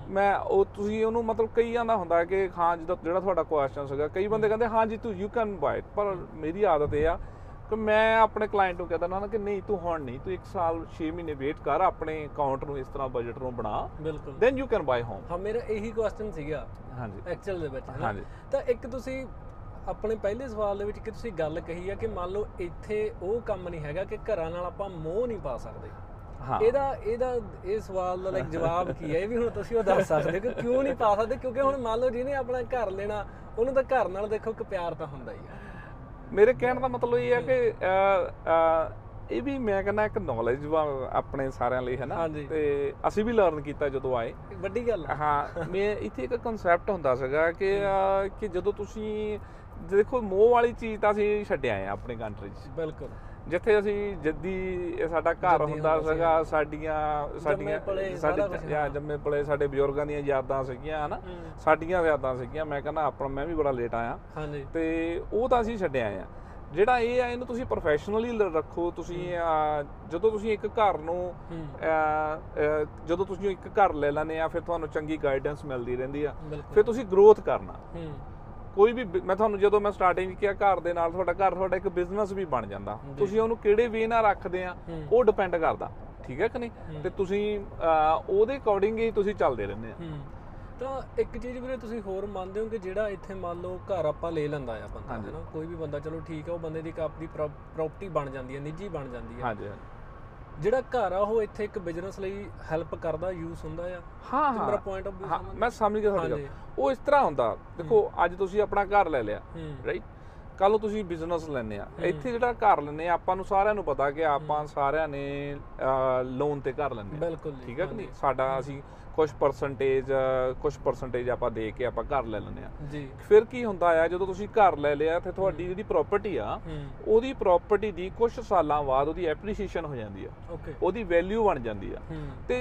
ਮੈਂ ਉਹ ਤੁਸੀਂ ਉਹਨੂੰ ਮਤਲਬ ਕਈਆਂ ਦਾ ਹੁੰਦਾ ਕਿ ਹਾਂ ਜਿਹਦਾ ਜਿਹੜਾ ਤੁਹਾਡਾ ਕੁਐਸਚਨ ਸੀਗਾ ਕਈ ਬੰਦੇ ਕਹਿੰਦੇ ਹਾਂ ਜੀ ਤੂੰ ਯੂ ਕੈਨ ਬਾਈ ਪਰ ਮੇਰੀ ਆਦਤ ਇਹ ਆ ਕਿ ਮੈਂ ਆਪਣੇ ਕਲਾਇੰਟ ਨੂੰ ਕਹਿੰਦਾ ਨਾ ਕਿ ਨਹੀਂ ਤੂੰ ਹੁਣ ਨਹੀਂ ਤੂੰ 1 ਸਾਲ 6 ਮਹੀਨੇ ਵੇਟ ਕਰ ਆਪਣੇ ਅਕਾਊਂਟ ਨੂੰ ਇਸ ਤਰ੍ਹਾਂ ਬਜਟ ਨੂੰ ਬਣਾ। ਬਿਲਕੁਲ। Then you can buy home ਹਾਂ ਮੇਰਾ ਇਹੀ ਕੁਐਸਚਨ ਸੀਗਾ। ਹਾਂਜੀ। ਐਕਚੁਅਲ ਦੇ ਵਿੱਚ? ਹਾਂਜੀ। ਤਾਂ ਇੱਕ ਤੁਸੀਂ ਆਪਣੇ ਪਹਿਲੇ ਸਵਾਲ ਦੇ ਵਿੱਚ ਕਿ ਤੁਸੀਂ ਗੱਲ ਕਹੀ ਆ ਕਿ ਮੰਨ ਲਓ ਇੱਥੇ ਉਹ ਕੰਮ ਨਹੀਂ ਹੈਗਾ ਕਿ ਘਰਾਂ ਨਾਲ ਆਪਾਂ ਮੋਹ ਨਹੀਂ ਪਾ ਸਕਦੇ। ਹਾਂ। ਇਹਦਾ ਇਹਦਾ ਇਹ ਸਵਾਲ ਦਾ ਲਾਈਕ ਜਵਾਬ ਕੀ ਹੈ ਇਹ ਵੀ ਹੁਣ ਤੁਸੀਂ ਉਹ ਦੱਸ ਸਕਦੇ ਕਿ ਕਿਉਂ ਨਹੀਂ ਪਾ ਸਕਦੇ? ਕਿਉਂਕਿ ਹੁਣ ਮੰਨ ਲਓ ਜਿਹਨੇ ਆਪਣਾ ਘਰ ਲੈਣਾ ਉਹਨੂੰ ਤਾਂ ਘਰ ਨਾਲ ਦੇਖੋ ਇੱਕ ਪਿਆਰ ਤਾਂ ਹੁੰਦਾ ਹੀ ਆ। ਮੇਰੇ ਕਹਿਣ ਦਾ ਮਤਲਬ ਇਹ ਹੈ ਕਿ ਇਹ ਵੀ ਮੈਂ ਕਹਿੰਦਾ ਇੱਕ ਨੌਲੇਜ ਆਪਣੇ ਸਾਰਿਆਂ ਲਈ ਹੈ ਨਾ। ਤੇ ਅਸੀਂ ਵੀ ਲਰਨ ਕੀਤਾ ਜਦੋਂ ਆਏ। ਵੱਡੀ ਗੱਲ ਹਾਂ ਮੈਂ ਇੱਥੇ ਇੱਕ ਕਨਸੈਪਟ ਹੁੰਦਾ ਸੀਗਾ ਕਿ ਕਿ ਜਦੋਂ ਤੁਸੀਂ ਦੇਖੋ ਮੋਹ ਵਾਲੀ ਚੀਜ਼ ਤਾਂ ਅਸੀਂ ਛੱਡਿਆ ਆ ਆਪਣੀ ਕੰਟਰੀ 'ਚ। ਬਿਲਕੁਲ। ਜਿੱਥੇ ਅਸੀਂ ਜੱਦੀ ਸਾਡਾ ਘਰ ਹੁੰਦਾ ਸੀਗਾ ਸਾਡੀਆਂ ਸਾਡੀਆਂ ਸਾਡੀ ਜੰਮੇ ਪਲੇ ਸਾਡੇ ਬਜ਼ੁਰਗਾਂ ਦੀਆਂ ਯਾਦਾਂ ਸੀਗੀਆਂ ਹਨਾ। ਸਾਡੀਆਂ ਯਾਦਾਂ ਸੀਗੀਆਂ। ਮੈਂ ਕਹਿੰਦਾ ਆਪਣਾ ਮੈਂ ਵੀ ਬੜਾ ਲੇਟ ਆਇਆ। ਤੇ ਉਹ ਤਾਂ ਅਸੀਂ ਛੱਡਿਆ ਆ। ਜਿਹੜਾ ਇਹ ਆ ਇਹਨੂੰ ਤੁਸੀਂ ਪ੍ਰੋਫੈਸ਼ਨਲੀ ਰੱਖੋ। ਤੁਸੀਂ ਜਦੋਂ ਤੁਸੀਂ ਇੱਕ ਘਰ ਨੂੰ ਜਦੋਂ ਤੁਸੀਂ ਇੱਕ ਘਰ ਲੈ ਲੈਂਦੇ ਆ ਫਿਰ ਤੁਹਾਨੂੰ ਚੰਗੀ ਗਾਈਡੈਂਸ ਮਿਲਦੀ ਰਹਿੰਦੀ ਆ। ਫਿਰ ਤੁਸੀਂ ਗਰੋਥ ਕਰਨਾ। ਹੂੰ। ਕੋਈ ਵੀ ਮੈਂ ਤੁਹਾਨੂੰ ਜਦੋਂ ਮੈਂ ਸਟਾਰਟਿੰਗ ਕਿਹਾ ਘਰ ਦੇ ਨਾਲ ਤੁਹਾਡਾ ਘਰ ਤੁਹਾਡਾ ਇੱਕ ਬਿਜ਼ਨਸ ਵੀ ਬਣ ਜਾਂਦਾ। ਤੁਸੀਂ ਉਹਨੂੰ ਕਿਹੜੇ ਵੇ ਨਾਲ ਰੱਖਦੇ ਆ ਹੂੰ। ਉਹ ਡਿਪੈਂਡ ਕਰਦਾ। ਠੀਕ ਹੈ ਕਿ ਨਹੀਂ? ਤੇ ਤੁਸੀਂ ਉਹਦੇ ਅਕੋਰਡਿੰਗ ਹੀ ਤੁਸੀਂ ਚੱਲਦੇ ਰਹਿੰਦੇ ਆ। ਹੂੰ। ਤਾਂ ਇੱਕ ਚੀਜ਼ ਵੀਰੇ ਤੁਸੀਂ ਹੋਰ ਮੰਨਦੇ ਹੋ ਕਿ ਜਿਹੜਾ ਇੱਥੇ ਮੰਨ ਲਓ ਘਰ ਆਪਾਂ ਲੈ ਲੈਂਦਾ ਆ ਬੰਦਾ। ਹੈ ਨਾ ਕੋਈ ਵੀ ਬੰਦਾ ਚਲੋ ਠੀਕ ਆ ਉਹ ਬੰਦੇ ਦੀ ਆਪਣੀ ਪ੍ਰਾਪਰਟੀ ਬਣ ਜਾਂਦੀ ਹੈ ਨਿੱਜੀ ਬਣ ਜਾਂਦੀ ਹੈ ਹਾਂਜੀ। ਜਿਹੜਾ ਘਰ ਆ ਉਹ ਇੱਥੇ ਇੱਕ ਬਿਜ਼ਨਸ ਲਈ ਹੈਲਪ ਕਰਦਾ ਯੂਜ਼ ਹੁੰਦਾ ਆ? ਹਾਂ ਹਾਂ। ਮੇਰਾ ਪੁਆਇੰਟ ਆਫ ਹਾਂ ਮੈਂ ਸਮਝ ਗਿਆ ਤੁਹਾਡੀ। ਗੱਲ। ਉਹ ਇਸ ਤਰ੍ਹਾਂ ਹੁੰਦਾ। ਦੇਖੋ ਅੱਜ ਤੁਸੀਂ ਆਪਣਾ ਘਰ ਲੈ ਲਿਆ ਰਾਈਟ ਕੱਲ ਨੂੰ ਤੁਸੀਂ ਬਿਜ਼ਨਸ ਲੈਣੇ ਆ। ਇੱਥੇ ਜਿਹੜਾ ਘਰ ਲੈਣੇ ਆ ਆਪਾਂ ਨੂੰ ਸਾਰਿਆਂ ਨੂੰ ਪਤਾ ਕਿ ਆਪਾਂ ਸਾਰਿਆਂ ਨੇ ਲੋਨ ਤੇ ਘਰ ਲੈਣੇ ਆ। ਬਿਲਕੁਲ ਠੀਕ ਹੈ ਕਿ ਨਹੀਂ? ਸਾਡਾ ਅਸੀਂ ਕੁਝ ਪਰਸੈਂਟੇਜ ਕੁਝ ਪਰਸੈਂਟੇਜ ਆਪਾਂ ਦੇ ਕੇ ਆਪਾਂ ਘਰ ਲੈ ਲੈਂਦੇ ਆ ਜੀ। ਫਿਰ ਕੀ ਹੁੰਦਾ ਆ ਜਦੋਂ ਤੁਸੀਂ ਘਰ ਲੈ ਲਿਆ ਤੇ ਤੁਹਾਡੀ ਜਿਹੜੀ ਪ੍ਰਾਪਰਟੀ ਆ ਉਹਦੀ ਪ੍ਰਾਪਰਟੀ ਦੀ ਕੁਝ ਸਾਲਾਂ ਬਾਅਦ ਉਹਦੀ ਐਪਰੀਸ਼ੀਏਸ਼ਨ ਹੋ ਜਾਂਦੀ ਆ। ਓਕੇ ਉਹਦੀ ਵੈਲਿਊ ਬਣ ਜਾਂਦੀ ਆ। ਤੇ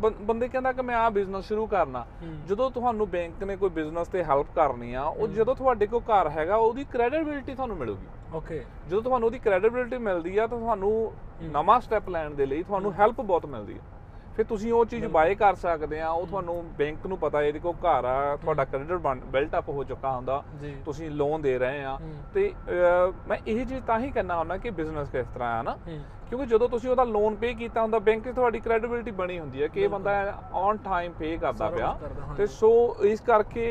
ਬੰਦੇ ਕਹਿੰਦਾ ਕਿ ਮੈਂ ਆ ਬਿਜ਼ਨਸ ਸ਼ੁਰੂ ਕਰਨਾ। ਜਦੋਂ ਤੁਹਾਨੂੰ ਬੈਂਕ ਨੇ ਕੋਈ ਬਿਜ਼ਨਸ ਤੇ ਹੈਲਪ ਕਰਨੀ ਆ ਉਹ ਜਦੋਂ ਤੁਹਾਡੇ ਕੋਲ ਘਰ ਹੈਗਾ ਉਹਦੀ ਕ੍ਰੈਡੀਬਿਲਿਟੀ ਤੁਹਾਨੂੰ ਮਿਲੂਗੀ। ਓਕੇ ਜਦੋਂ ਤੁਹਾਨੂੰ ਉਹਦੀ ਕ੍ਰੈਡੀਬਿਲਿਟੀ ਮਿਲਦੀ ਆ ਤਾਂ ਤੁਹਾਨੂੰ ਨਵਾਂ ਸਟੈਪ ਲੈਣ ਦੇ ਲਈ ਤੁਹਾਨੂੰ ਹੈਲਪ ਬਹੁਤ ਮਿਲਦੀ ਆ। ਫਿਰ ਤੁਸੀਂ ਉਹ ਚੀਜ਼ ਬਾਏ ਕਰ ਸਕਦੇ ਆ ਉਹ ਤੁਹਾਨੂੰ ਬੈਂਕ ਨੂੰ ਪਤਾ ਇਹਦੇ ਕੋਲ ਘਰ ਆ ਤੁਹਾਡਾ ਕ੍ਰੈਡਿਟ ਬਿਲਟ ਅਪ ਹੋ ਚੁੱਕਾ ਹੁੰਦਾ ਤੁਸੀਂ ਲੋਨ ਦੇ ਰਹੇ ਆ। ਤੇ ਮੈਂ ਇਹ ਚੀਜ਼ ਤਾਂ ਹੀ ਕਹਿਣਾ ਹੁੰਦਾ ਕਿ ਬਿਜ਼ਨਸ ਕਿਸ ਤਰ੍ਹਾਂ ਆ ਨਾ। ਕਿਉਂਕਿ ਜਦੋਂ ਤੁਸੀਂ ਉਹਦਾ ਲੋਨ ਪੇ ਕੀਤਾ ਹੁੰਦਾ ਬੈਂਕ 'ਚ ਤੁਹਾਡੀ ਕ੍ਰੈਡੀਬਿਲਿਟੀ ਬਣੀ ਹੁੰਦੀ ਹੈ ਕਿ ਇਹ ਬੰਦਾ ਔਨ ਟਾਈਮ ਪੇ ਕਰਦਾ ਪਿਆ। ਤੇ ਸੋ ਇਸ ਕਰਕੇ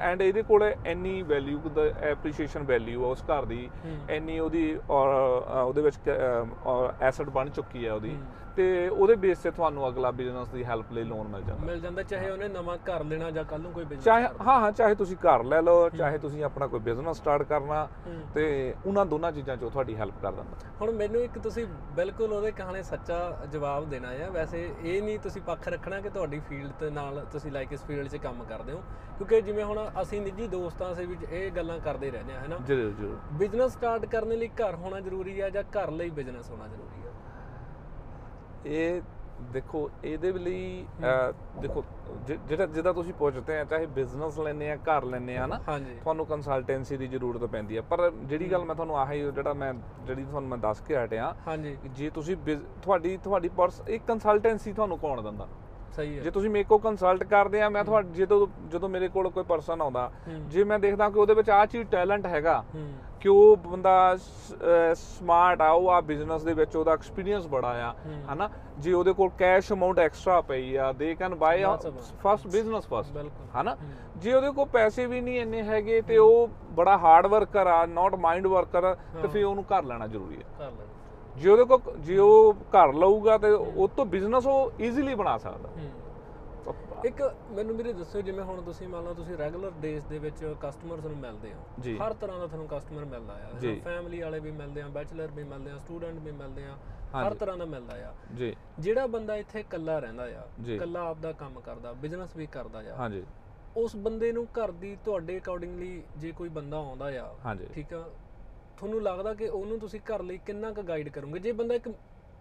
ਐਂਡ ਇਹਦੇ ਕੋਲ ਇੰਨੀ ਵੈਲਿਊ ਦਾ ਐਪਰੀਸ਼ੀਏਸ਼ਨ ਵੈਲਿਊ ਆ ਉਸ ਘਰ ਦੀ ਇੰਨੀ ਉਹਦੀ ਔਰ ਉਹਦੇ ਵਿੱਚ ਐਸੈਟ ਬਣ ਚੁੱਕੀ ਹੈ ਉਹਦੀ। ਤੇ ਉਹਦੇ ਬੇਸ ਤੇ ਤੁਹਾਨੂੰ ਅਗਲਾ ਬਿਜ਼ਨਸ ਦੀ ਹੈਲਪ ਲਈ ਲੋਨ ਮਿਲ ਜਾਂਦਾ। ਮਿਲ ਜਾਂਦਾ ਚਾਹੇ ਉਹਨੇ ਨਵਾਂ ਘਰ ਲੈਣਾ ਜਾਂ ਕੱਲ ਨੂੰ ਕੋਈ ਬਿਜ਼ਨਸ ਚਾਹੇ ਹਾਂ ਹਾਂ ਚਾਹੇ ਤੁਸੀਂ ਘਰ ਲੈ ਲਓ ਚਾਹੇ ਤੁਸੀਂ ਆਪਣਾ ਕੋਈ ਬਿਜ਼ਨਸ ਸਟਾਰਟ ਕਰਨਾ ਹੂੰ। ਤੇ ਉਹਨਾਂ ਦੋਨਾਂ ਚੀਜ਼ਾਂ 'ਚੋਂ ਤੁਹਾਡੀ ਹੈਲਪ ਕਰ ਦਿੰਦਾ। ਹੁਣ ਮੈਨੂੰ ਇੱਕ ਤੁਸੀਂ ਬਿਲਕੁਲ ਉਹਦੇ ਕਹਾਣੇ ਸੱਚਾ ਜਵਾਬ ਦੇਣਾ ਆ। ਵੈਸੇ ਇਹ ਨਹੀਂ ਤੁਸੀਂ ਪੱਖ ਰੱਖਣਾ ਕਿ ਤੁਹਾਡੀ ਫੀਲਡ ਤੇ ਨਾਲ ਤੁਸੀਂ ਲਾਈਕ ਇਸ ਫੀਲਡ 'ਚ ਕੰਮ ਕਰਦੇ ਹੋ। ਕਿਉਂਕਿ ਜਿਵੇਂ ਹੁਣ ਅਸੀਂ ਨਿੱਜੀ ਦੋਸਤਾਂ ਸੇ ਵਿੱਚ ਇਹ ਗੱਲਾਂ ਕਰਦੇ ਰਹਿੰਦੇ ਆ ਹੈਨਾ? ਜਰੂਰ ਜਰੂਰ। ਬਿਜ਼ਨਸ ਸਟਾਰਟ ਕਰਨ ਲਈ ਘਰ ਹੋਣਾ ਜ਼ਰੂਰੀ ਆ ਜਾਂ ਘਰ ਲਈ ਬਿਜ਼ਨਸ ਹੋਣਾ ਜ਼ਰੂਰੀ ਆ? ਇਹ ਦੇਖੋ ਇਹਦੇ ਲਈ ਦੇਖੋ ਜਿਹੜਾ ਜਿਹਦਾ ਤੁਸੀਂ ਪੁੱਛਦੇ ਆ ਚਾਹੇ ਬਿਜ਼ਨਸ ਲੈਣੇ ਆ ਘਰ ਲੈਣੇ ਆ ਨਾ ਤੁਹਾਨੂੰ ਕੰਸਲਟੈਂਸੀ ਦੀ ਜ਼ਰੂਰਤ ਪੈਂਦੀ ਆ। ਪਰ ਜਿਹੜੀ ਗੱਲ ਮੈਂ ਤੁਹਾਨੂੰ ਆਹੀ ਜਿਹੜਾ ਮੈਂ ਜਿਹੜੀ ਤੁਹਾਨੂੰ ਮੈਂ ਦੱਸ ਕੇ ਹਟਿਆ ਜੇ ਤੁਸੀਂ ਤੁਹਾਡੀ ਤੁਹਾਡੀ ਪਰਸ ਇੱਕ ਕੰਸਲਟੈਂਸੀ ਤੁਹਾਨੂੰ ਕੌਣ ਦਿੰਦਾ? ਸਹੀ ਹੈ। ਜੇ ਤੁਸੀਂ ਮੇਰੇ ਕੋਲ ਕੰਸਲਟ ਕਰਦੇ ਆ ਮੈਂ ਤੁਹਾਡੇ ਜਦੋਂ ਜਦੋਂ ਮੇਰੇ ਕੋਲ ਕੋਈ ਪਰਸਨ ਆਉਂਦਾ। ਜੇ ਮੈਂ ਦੇਖਦਾ ਕਿ ਉਹਦੇ ਵਿੱਚ ਆ ਚੀਜ਼ ਟੈਲੈਂਟ ਹੈਗਾ ਕਿ ਉਹ ਬੰਦਾ ਸਮਾਰਟ ਆ ਉਹ ਆ ਬਿਜ਼ਨਸ ਦੇ ਵਿੱਚ ਉਹਦਾ ਐਕਸਪੀਰੀਅੰਸ ਬੜਾ ਆ। ਹਨਾ? ਜੇ ਉਹਦੇ ਕੋਲ ਕੈਸ਼ ਅਮਾਉਂਟ ਐਕਸਟਰਾ ਪਈ ਆ they can buy. First business first ਹਨਾ। ਜੇ ਉਹਦੇ ਕੋਲ ਪੈਸੇ ਵੀ ਨਹੀਂ ਇੰਨੇ ਹੈਗੇ ਤੇ ਉਹ ਬੜਾ ਹਾਰਡ ਵਰਕਰ ਆ ਨਾਟ ਮਾਈਂਡ ਵਰਕਰ ਤੇ ਫਿਰ ਉਹਨੂੰ ਘਰ ਲੈਣਾ ਜ਼ਰੂਰੀ ਹੈ ਕਰ ਲੈ ਜੇ ਉਹਦੇ ਕੋਲ ਜੇ ਉਹ ਘਰ ਲਊਗਾ ਤੇ ਉਹ ਤੋਂ ਬਿਜ਼ਨਸ ਉਹ ਈਜ਼ੀਲੀ ਬਣਾ ਸਕਦਾ। ਹੂੰ। ਇੱਕ ਮੈਨੂੰ ਵੀਰੇ ਦੱਸਿਓ ਜਿਵੇਂ ਹੁਣ ਤੁਸੀਂ ਮੰਨ ਲਓ ਤੁਸੀਂ ਰੈਗੂਲਰ ਡੇਸ ਦੇ ਵਿੱਚ ਕਸਟਮਰਸ ਨੂੰ ਮਿਲਦੇ ਹੋ। ਹਰ ਤਰ੍ਹਾਂ ਦਾ ਤੁਹਾਨੂੰ ਕਸਟਮਰ ਮਿਲਦਾ ਆ। ਫੈਮਿਲੀ ਵਾਲੇ ਵੀ ਮਿਲਦੇ ਆ ਬੈਚਲਰ ਵੀ ਮਿਲਦੇ ਆ ਸਟੂਡੈਂਟ ਵੀ ਮਿਲਦੇ ਆ ਹਰ। ਤਰ੍ਹਾਂ ਦਾ ਮਿਲਦਾ ਆ ਜੀ ਜਿਹੜਾ ਬੰਦਾ ਇੱਥੇ ਇਕੱਲਾ ਰਹਿੰਦਾ ਆ। ਇਕੱਲਾ ਆਪਦਾ ਕੰਮ ਕਰਦਾ ਬਿਜ਼ਨਸ ਵੀ ਕਰਦਾ ਆ ਹਾਂਜੀ ਉਸ ਬੰਦੇ ਨੂੰ ਘਰ ਦੀ ਤੁਹਾਡੇ ਅਕੋਰਡਿੰਗਲੀ ਜੇ ਕੋਈ ਬੰਦਾ ਆਉਂਦਾ ਆ ਠੀਕ ਆ ਤੁਹਾਨੂੰ ਲੱਗਦਾ ਕਿ ਉਹਨੂੰ ਤੁਸੀਂ ਘਰ ਲਈ ਕਿੰਨਾ ਕੁ ਗਾਈਡ ਕਰੋਗੇ ਜੇ ਬੰਦਾ ਇੱਕ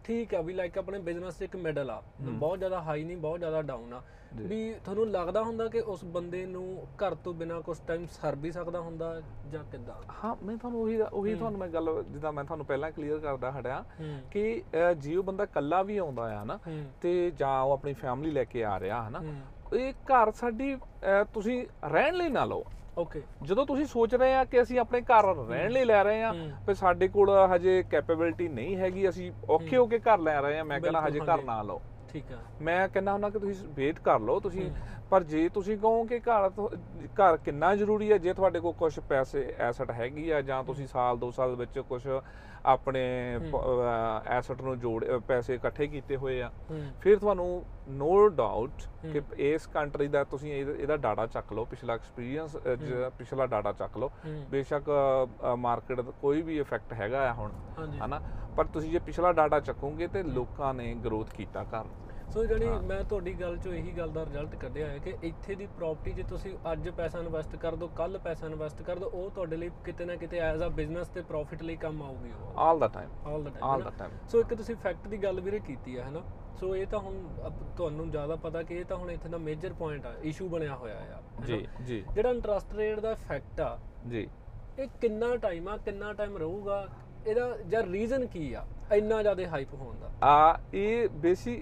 ਠੀਕ ਆ ਵੀ ਲਾਈਕ ਆਪਣੇ ਬਿਜ਼ਨਸ 'ਚ ਇੱਕ ਮਿਡਲ ਆ। ਬਹੁਤ ਜ਼ਿਆਦਾ ਹਾਈ ਨਹੀਂ ਬਹੁਤ ਜ਼ਿਆਦਾ ਡਾਊਨ ਆ। ਵੀ ਤੁਹਾਨੂੰ ਲੱਗਦਾ ਹੁੰਦਾ ਕਿ ਉਸ ਬੰਦੇ ਨੂੰ ਘਰ ਤੋਂ ਬਿਨਾ ਕੁਝ ਟਾਈਮ ਸਰ ਵੀ ਸਕਦਾ ਹੁੰਦਾ ਜਾਂ ਕਿੱਦਾਂ? ਹਾਂ ਮੈਂ ਤੁਹਾਨੂੰ ਉਹੀ ਉਹੀ ਤੁਹਾਨੂੰ ਮੈਂ ਗੱਲ ਜਿੱਦਾਂ ਮੈਂ ਤੁਹਾਨੂੰ ਪਹਿਲਾਂ ਕਲੀਅਰ ਕਰਦਾ ਹਟਿਆ ਕਿ ਅਹ, ਜੇ ਉਹ ਬੰਦਾ ਇਕੱਲਾ ਵੀ ਆਉਂਦਾ ਆ ਨਾ ਤੇ ਜਾਂ ਉਹ ਆਪਣੀ ਫੈਮਿਲੀ ਲੈ ਕੇ ਆ ਰਿਹਾ ਹਨਾ ਇਹ ਘਰ ਸਾਡੀ ਤੁਸੀਂ ਰਹਿਣ ਲਈ ਨਾ ਲਓ। ਓਕੇ ਜਦੋਂ ਤੁਸੀਂ ਸੋਚ ਰਹੇ ਆ ਕਿ ਅਸੀਂ ਆਪਣੇ ਘਰ ਰਹਿਣ ਲਈ ਲੈ ਰਹੇ ਆ। ਪਰ ਸਾਡੇ ਕੋਲ ਹਜੇ ਕੈਪੇਬਿਲਿਟੀ ਨਹੀਂ ਹੈਗੀ ਅਸੀਂ ਔਖੇ ਹੋ। ਕੇ ਘਰ ਲੈ ਰਹੇ ਆ। ਮੈਂ ਕਹਿੰਦਾ ਹਜੇ ਘਰ। ਨਾ ਲਓ। ਠੀਕ ਆ। ਮੈਂ ਕਹਿੰਦਾ ਹੁੰਦਾ ਕਿ ਤੁਸੀਂ ਵੇਟ ਕਰ ਲਓ ਤੁਸੀਂ ਪਰ ਜੇ ਤੁਸੀਂ ਕਹੋ ਕਿ ਘਰ ਘਰ ਕਿੰਨਾ ਜ਼ਰੂਰੀ ਹੈ ਜੇ ਤੁਹਾਡੇ ਕੋਲ ਕੁਝ ਪੈਸੇ ਐਸਟ ਹੈਗੀ ਆ ਜਾਂ ਤੁਸੀਂ ਸਾਲ ਦੋ ਸਾਲ ਵਿੱਚ ਕੁਝ ਆਪਣੇ ਐਸਟ ਨੂੰ ਜੋੜ ਪੈਸੇ ਇਕੱਠੇ ਕੀਤੇ ਹੋਏ ਆ। ਫਿਰ ਤੁਹਾਨੂੰ ਨੋ ਡਾਊਟ ਕਿ ਇਸ ਕੰਟਰੀ ਦਾ ਤੁਸੀਂ ਇਹਦਾ- ਡਾਟਾ ਚੱਕ ਲਓ ਪਿਛਲਾ ਐਕਸਪੀਰੀਅੰਸ ਪਿਛਲਾ ਡਾਟਾ ਚੱਕ ਲਓ। ਬੇਸ਼ੱਕ ਮਾਰਕੀਟ ਦਾ ਕੋਈ ਵੀ ਇਫੈਕਟ ਹੈਗਾ ਆ ਹੁਣ ਹਨਾ? ਪਰ ਤੁਸੀਂ ਜੇ ਪਿਛਲਾ ਡਾਟਾ ਚੱਕੋਗੇ ਤੇ ਲੋਕਾਂ ਨੇ ਗਰੋਥ ਕੀਤਾ ਘਰ। ਸੋ ਜਿਹੜੀ ਮੈਂ ਤੁਹਾਡੀ ਗੱਲ ਚੋਂ ਇਹੀ ਗੱਲ ਦਾ ਰਿਜ਼ਲਟ ਕੱਢਿਆ ਹੈ ਕਿ ਇੱਥੇ ਦੀ ਪ੍ਰਾਪਰਟੀ ਜੇ ਤੁਸੀਂ ਅੱਜ ਪੈਸਾ ਇਨਵੈਸਟ ਕਰ ਦੋ ਕੱਲ ਪੈਸਾ ਇਨਵੈਸਟ ਕਰ ਦੋ ਉਹ ਤੁਹਾਡੇ ਲਈ ਕਿਤੇ ਨਾ ਕਿਤੇ ਐਜ਼ ਅ ਬਿਜ਼ਨਸ ਤੇ ਪ੍ਰੋਫਿਟ ਲਈ ਕੰਮ ਆਊਗੀ ਉਹ। All the time all the all time the time so ਇੱਕ ਤੁਸੀਂ ਫੈਕਟ ਦੀ ਗੱਲ ਵੀਰੇ ਕੀਤੀ ਹੈ ਹਨਾ ਸੋ ਇਹ ਤਾਂ ਹੁਣ ਤੁਹਾਨੂੰ ਜ਼ਿਆਦਾ ਪਤਾ ਕਿ ਇਹ ਤਾਂ ਹੁਣ ਇੱਥੇ ਦਾ ਮੇਜਰ ਪੁਆਇੰਟ ਆ ਇਸ਼ੂ ਬਣਿਆ ਹੋਇਆ ਆ? ਜੀ ਜੀ। ਜਿਹੜਾ ਇੰਟਰਸਟ ਰੇਟ ਦਾ ਫੈਕਟ ਆ ਜੀ। ਇਹ ਕਿੰਨਾ ਟਾਈਮ ਆ ਕਿੰਨਾ ਟਾਈਮ ਰਹੂਗਾ? ਇਹਦਾ ਜਾਂ ਰੀਜ਼ਨ ਕੀ ਆ? ਇੰਨਾ ਜ਼ਿਆਦਾ ਹਾਈਪ ਹੋਣ ਦਾ। ਆ ਇਹ ਬੇਸੀ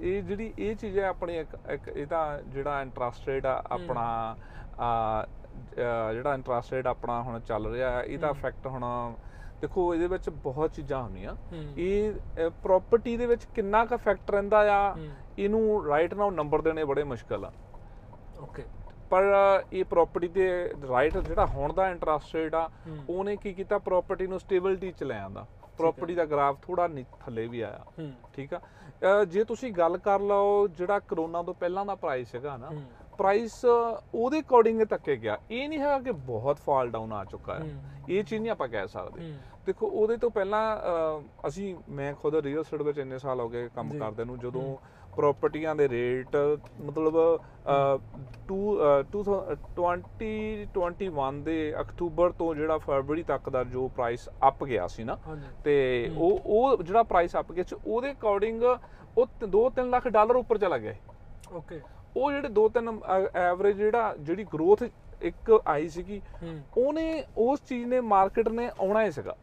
ਇਹ ਜਿਹੜੀ ਇਹ ਚੀਜ਼ ਹੈ ਆਪਣੀ ਇੱਕ ਇੱਕ ਇਹਦਾ ਜਿਹੜਾ ਇੰਟਰਸਟ ਰੇਟ ਆ ਆਪਣਾ ਆ ਜਿਹੜਾ ਇੰਟਰਸਟ ਰੇਟ ਆਪਣਾ ਹੁਣ ਚੱਲ ਰਿਹਾ ਹੈ, ਇਹਦਾ ਇਫੈਕਟ ਹੁਣ ਦੇਖੋ ਇਹਦੇ ਵਿੱਚ ਬਹੁਤ ਚੀਜ਼ਾਂ ਹੁੰਦੀਆਂ। ਇਹ ਪ੍ਰਾਪਰਟੀ ਦੇ ਵਿੱਚ ਕਿੰਨਾ ਕੁ ਇਫੈਕਟ ਰਹਿੰਦਾ ਆ ਇਹਨੂੰ ਰਾਈਟ ਨਾਓ ਨੰਬਰ ਦੇਣੇ ਬੜੇ ਮੁਸ਼ਕਲ ਆ। ਓਕੇ ਪਰ ਇਹ ਪ੍ਰਾਪਰਟੀ ਤੇ ਰਾਈਟ ਜਿਹੜਾ ਹੁਣ ਦਾ ਇੰਟਰਸਟ ਰੇਟ ਆ ਉਹਨੇ ਕੀ ਕੀਤਾ? ਪ੍ਰਾਪਰਟੀ ਨੂੰ ਸਟੇਬਿਲਿਟੀ ਚ ਲੈ ਆਂਦਾ। ਪ੍ਰਾਪਰਟੀ ਦਾ ਗ੍ਰਾਫ ਥੋੜਾ ਥੱਲੇ ਵੀ ਆਇਆ। ਠੀਕ ਆ? ਜੇ ਤੁਸੀਂ ਗੱਲ ਕਰ ਲਓ ਜਿਹੜਾ ਕਰੋਨਾ ਤੋਂ ਪਹਿਲਾਂ ਦਾ ਪ੍ਰਾਈਸ ਹੈਗਾ ਨਾ ਪ੍ਰਾਈਸ ਉਹਦੇ ਅਕੋਰਡਿੰਗ ਤੱਕੇ ਗਿਆ। ਇਹ ਨਹੀਂ ਹੈਗਾ ਕਿ ਬਹੁਤ ਫਾਲ ਡਾਊਨ ਆ ਚੁੱਕਾ ਹੈ। ਇਹ ਚੀਜ਼ ਨਹੀਂ ਆਪਾਂ ਕਹਿ ਸਕਦੇ। ਦੇਖੋ ਉਹਦੇ ਤੋਂ ਪਹਿਲਾਂ ਅਸੀਂ ਮੈਂ ਖੁਦ ਰੀਅਲ estate ਵਿੱਚ ਇੰਨੇ ਸਾਲ ਹੋ ਗਏ ਕੰਮ। ਕਰਦੇ ਨੂੰ ਜਦੋਂ ਪ੍ਰਾਪਰਟੀਆਂ ਦੇ ਰੇਟ ਮਤਲਬ 2021 ਦੇ ਅਕਤੂਬਰ ਤੋਂ ਜਿਹੜਾ ਫਰਵਰੀ ਤੱਕ ਦਾ ਜੋ ਪ੍ਰਾਈਸ ਅਪ ਗਿਆ ਸੀ ਨਾ ਤੇ ਉਹ ਉਹ ਜਿਹੜਾ ਪ੍ਰਾਈਸ ਅਪ ਗਿਆ ਸੀ ਉਹਦੇ ਅਕੋਰਡਿੰਗ ਉਹ 2-3 ਲੱਖ ਡਾਲਰ ਉੱਪਰ ਚਲਾ ਗਿਆ। ਓਕੇ ਉਹ ਜਿਹੜੇ 2-3 ਐਵਰੇਜ ਜਿਹੜਾ ਜਿਹੜੀ ਗਰੋਥ ਇੱਕ ਆਈ ਸੀਗੀ ਉਹਨੇ ਉਸ ਚੀਜ਼ ਨੇ ਮਾਰਕੀਟ ਨੇ ਆਉਣਾ ਹੀ ਸੀਗਾ।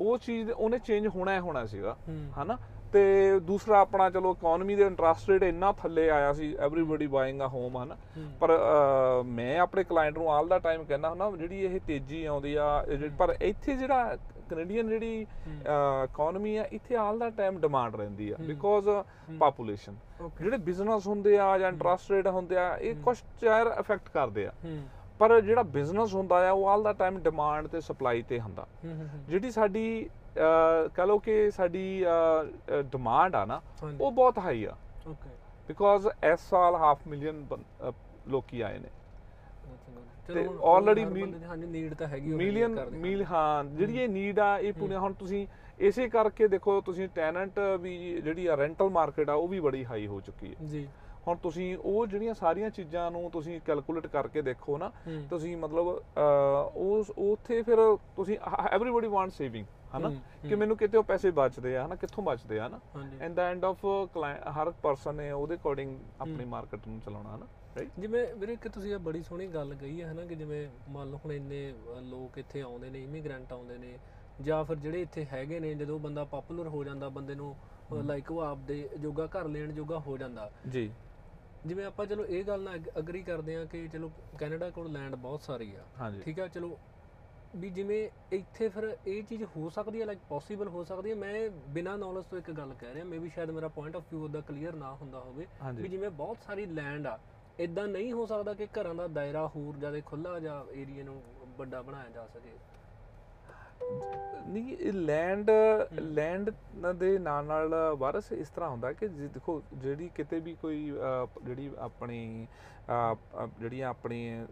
ਉਹ ਚੀਜ਼ ਉਹਨੇ ਚੇਂਜ ਹੋਣਾ ਹੀ ਹੋਣਾ ਸੀਗਾ। ਹਨਾ? ਤੇ ਦੂਸਰਾ ਆਪਣਾ ਚਲੋ ਇਕਨੋਮੀ ਦੇ ਇੰਟਰਸਟ ਰੇਟ ਇੰਨਾ ਥੱਲੇ ਆਇਆ ਸੀ ਐਵਰੀਬਾਡੀ ਬਾਇੰਗ ਅ ਹੋਮ ਹਨਾ। ਪਰ ਮੈਂ ਆਪਣੇ ਕਲਾਇੰਟ ਨੂੰ ਆਲ ਦਾ ਟਾਈਮ ਕਹਿੰਦਾ ਹੁੰਦਾ ਜਿਹੜੀ ਇਹ ਤੇਜ਼ੀ ਆਉਂਦੀ ਆ ਪਰ ਇੱਥੇ ਜਿਹੜਾ ਕੈਨੇਡੀਅਨ ਜਿਹੜੀ ਇਕਨੋਮੀ ਆ ਇੱਥੇ ਆਲ ਦਾ ਟਾਈਮ ਡਿਮਾਂਡ ਰਹਿੰਦੀ ਆ ਬਿਕੋਜ਼ ਪਾਪੂਲੇਸ਼ਨ ਜਿਹੜੇ ਬਿਜ਼ਨਸ ਹੁੰਦੇ ਆ ਜਾਂ ਇੰਟਰਸਟ ਰੇਟ ਹੁੰਦੇ ਆ ਇਹ ਕੁਝ ਚਾਰ ਇਫੈਕਟ ਕਰਦੇ ਆ। ਪਰ ਜਿਹੜਾ ਬਿਜ਼ਨਸ ਹੁੰਦਾ ਆ ਉਹ ਆਲ ਦਾ ਟਾਈਮ ਡਿਮਾਂਡ ਤੇ ਸਪਲਾਈ ਤੇ ਹੁੰਦਾ। ਜਿਹੜੀ ਸਾਡੀ ਕਹ ਲਓ ਕਿ ਸਾਡੀ ਡਿਮਾਂਡ ਆ ਨਾ ਉਹ ਬਹੁਤ ਹਾਈ ਆ। ਓਕੇ ਬਿਕੋਜ਼ ਇਸ ਸਾਲ ਹਾਫ ਮਿਲੀਅਨ ਲੋਕੀ ਆਏ ਨੇ। ਤੇ ਹਾਂਜੀ ਨੀਡ ਤਾਂ ਹੈਗੀ ਮਿਲੀਅਨ ਮੀਲ ਹਾਂ ਜਿਹੜੀ ਇਹ ਨੀਡ ਆ ਇਹ ਪੂਰੇ ਹੁਣ ਤੁਸੀਂ ਇਸੇ ਕਰਕੇ ਦੇਖੋ ਤੁਸੀਂ ਟੈਨੈਂਟ ਵੀ ਜਿਹੜੀ ਆ ਰੈਂਟਲ ਮਾਰਕੀਟ ਆ ਉਹ ਵੀ ਬੜੀ ਹਾਈ ਹੋ ਚੁੱਕੀ ਹੈ। ਜੀ। ਹੁਣ ਤੁਸੀਂ ਉਹ ਜਿਹੜੀਆਂ ਸਾਰੀਆਂ ਚੀਜ਼ਾਂ ਨੂੰ ਤੁਸੀਂ ਕੈਲਕੂਲੇਟ ਕਰਕੇ ਦੇਖੋ ਨਾ ਤੁਸੀਂ ਮਤਲਬ ਉਸ ਉੱਥੇ ਫਿਰ ਤੁਸੀਂ ਐਵਰੀਬਾਡੀ ਵਾਂਟ ਸੇਵਿੰਗ ਹਨਾ? ਕਿ ਮੈਨੂੰ ਕਿਤੇ ਉਹ ਪੈਸੇ ਬਚਦੇ ਆ ਹਨਾ? ਕਿੱਥੋਂ ਬਚਦੇ ਆ ਹਨਾ? ਐਂਡ ਦਾ ਐਂਡ ਆਫ ਹਰ ਪਰਸਨ ਨੇ ਉਹਦੇ ਅਕੋਰਡਿੰਗ ਆਪਣੀ ਮਾਰਕੀਟ ਨੂੰ ਚਲਾਉਣਾ ਹਨਾ? ਰਾਈਟ ਜਿਵੇਂ ਵੀਰੇ ਕਿ ਤੁਸੀਂ ਇਹ ਬੜੀ ਸੋਹਣੀ ਗੱਲ ਕਹੀ ਹੈ ਹਨਾ? ਕਿ ਜਿਵੇਂ ਮੰਨ ਲਓ ਹੁਣ ਇੰਨੇ ਲੋਕ ਇੱਥੇ ਆਉਂਦੇ ਨੇ ਇਮੀਗ੍ਰੈਂਟ ਆਉਂਦੇ ਨੇ ਜਾਂ ਫਿਰ ਜਿਹੜੇ ਇੱਥੇ ਹੈਗੇ ਨੇ ਜਦੋਂ ਬੰਦਾ ਪਪੂਲਰ ਹੋ ਜਾਂਦਾ ਬੰਦੇ ਨੂੰ ਲਾਈਕ ਉਹ ਆਪਦੇ ਜੋਗਾ ਘਰ ਲੈਣ ਜੋਗਾ ਹੋ ਜਾਂਦਾ। ਜੀ। ਜਿਵੇਂ ਆਪਾਂ ਚਲੋ ਇਹ ਗੱਲ ਨਾਲ ਅਗਰੀ ਕਰਦੇ ਆ ਕਿ ਚਲੋ ਕੈਨੇਡਾ ਕੋਲ ਲੈਂਡ ਬਹੁਤ ਸਾਰੀ ਆ। ਠੀਕ ਆ? ਚਲੋ ਵੀ ਜਿਵੇਂ ਇੱਥੇ ਫਿਰ ਇਹ ਚੀਜ਼ ਹੋ ਸਕਦੀ ਹੈ ਲਾਈਕ ਪੋਸੀਬਲ ਹੋ ਸਕਦੀ ਹੈ। ਮੈਂ ਬਿਨਾਂ ਨੌਲੇਜ ਤੋਂ ਇੱਕ ਗੱਲ ਕਹਿ ਰਿਹਾ ਮੇਬੀ ਸ਼ਾਇਦ ਮੇਰਾ ਪੁਆਇੰਟ ਆਫ View ਉਹਦਾ ਕਲੀਅਰ ਨਾ ਹੁੰਦਾ ਹੋਵੇ ਵੀ ਜਿਵੇਂ ਬਹੁਤ ਸਾਰੀ ਲੈਂਡ ਆ ਇਦਾਂ ਨਹੀਂ ਹੋ ਸਕਦਾ ਕਿ ਘਰਾਂ ਦਾ ਦਾਇਰਾ ਹੋਰ ਜ਼ਿਆਦਾ ਖੁੱਲਾ ਜਾਂ ਏਰੀਆ ਨੂੰ ਵੱਡਾ ਬਣਾਇਆ ਜਾ ਸਕੇ। ਨਹੀਂ ਲੈਂਡ ਲੈਂਡ ਦੇ ਨਾਲ ਨਾਲ ਵਾਰਸ ਇਸ ਤਰ੍ਹਾਂ ਹੁੰਦਾ ਕਿ ਦੇਖੋ ਜਿਹੜੀ ਕਿਤੇ ਵੀ ਕੋਈ ਜਿਹੜੀ ਆਪਣੀ ਜਿਹੜੀਆਂ ਆਪਣੀ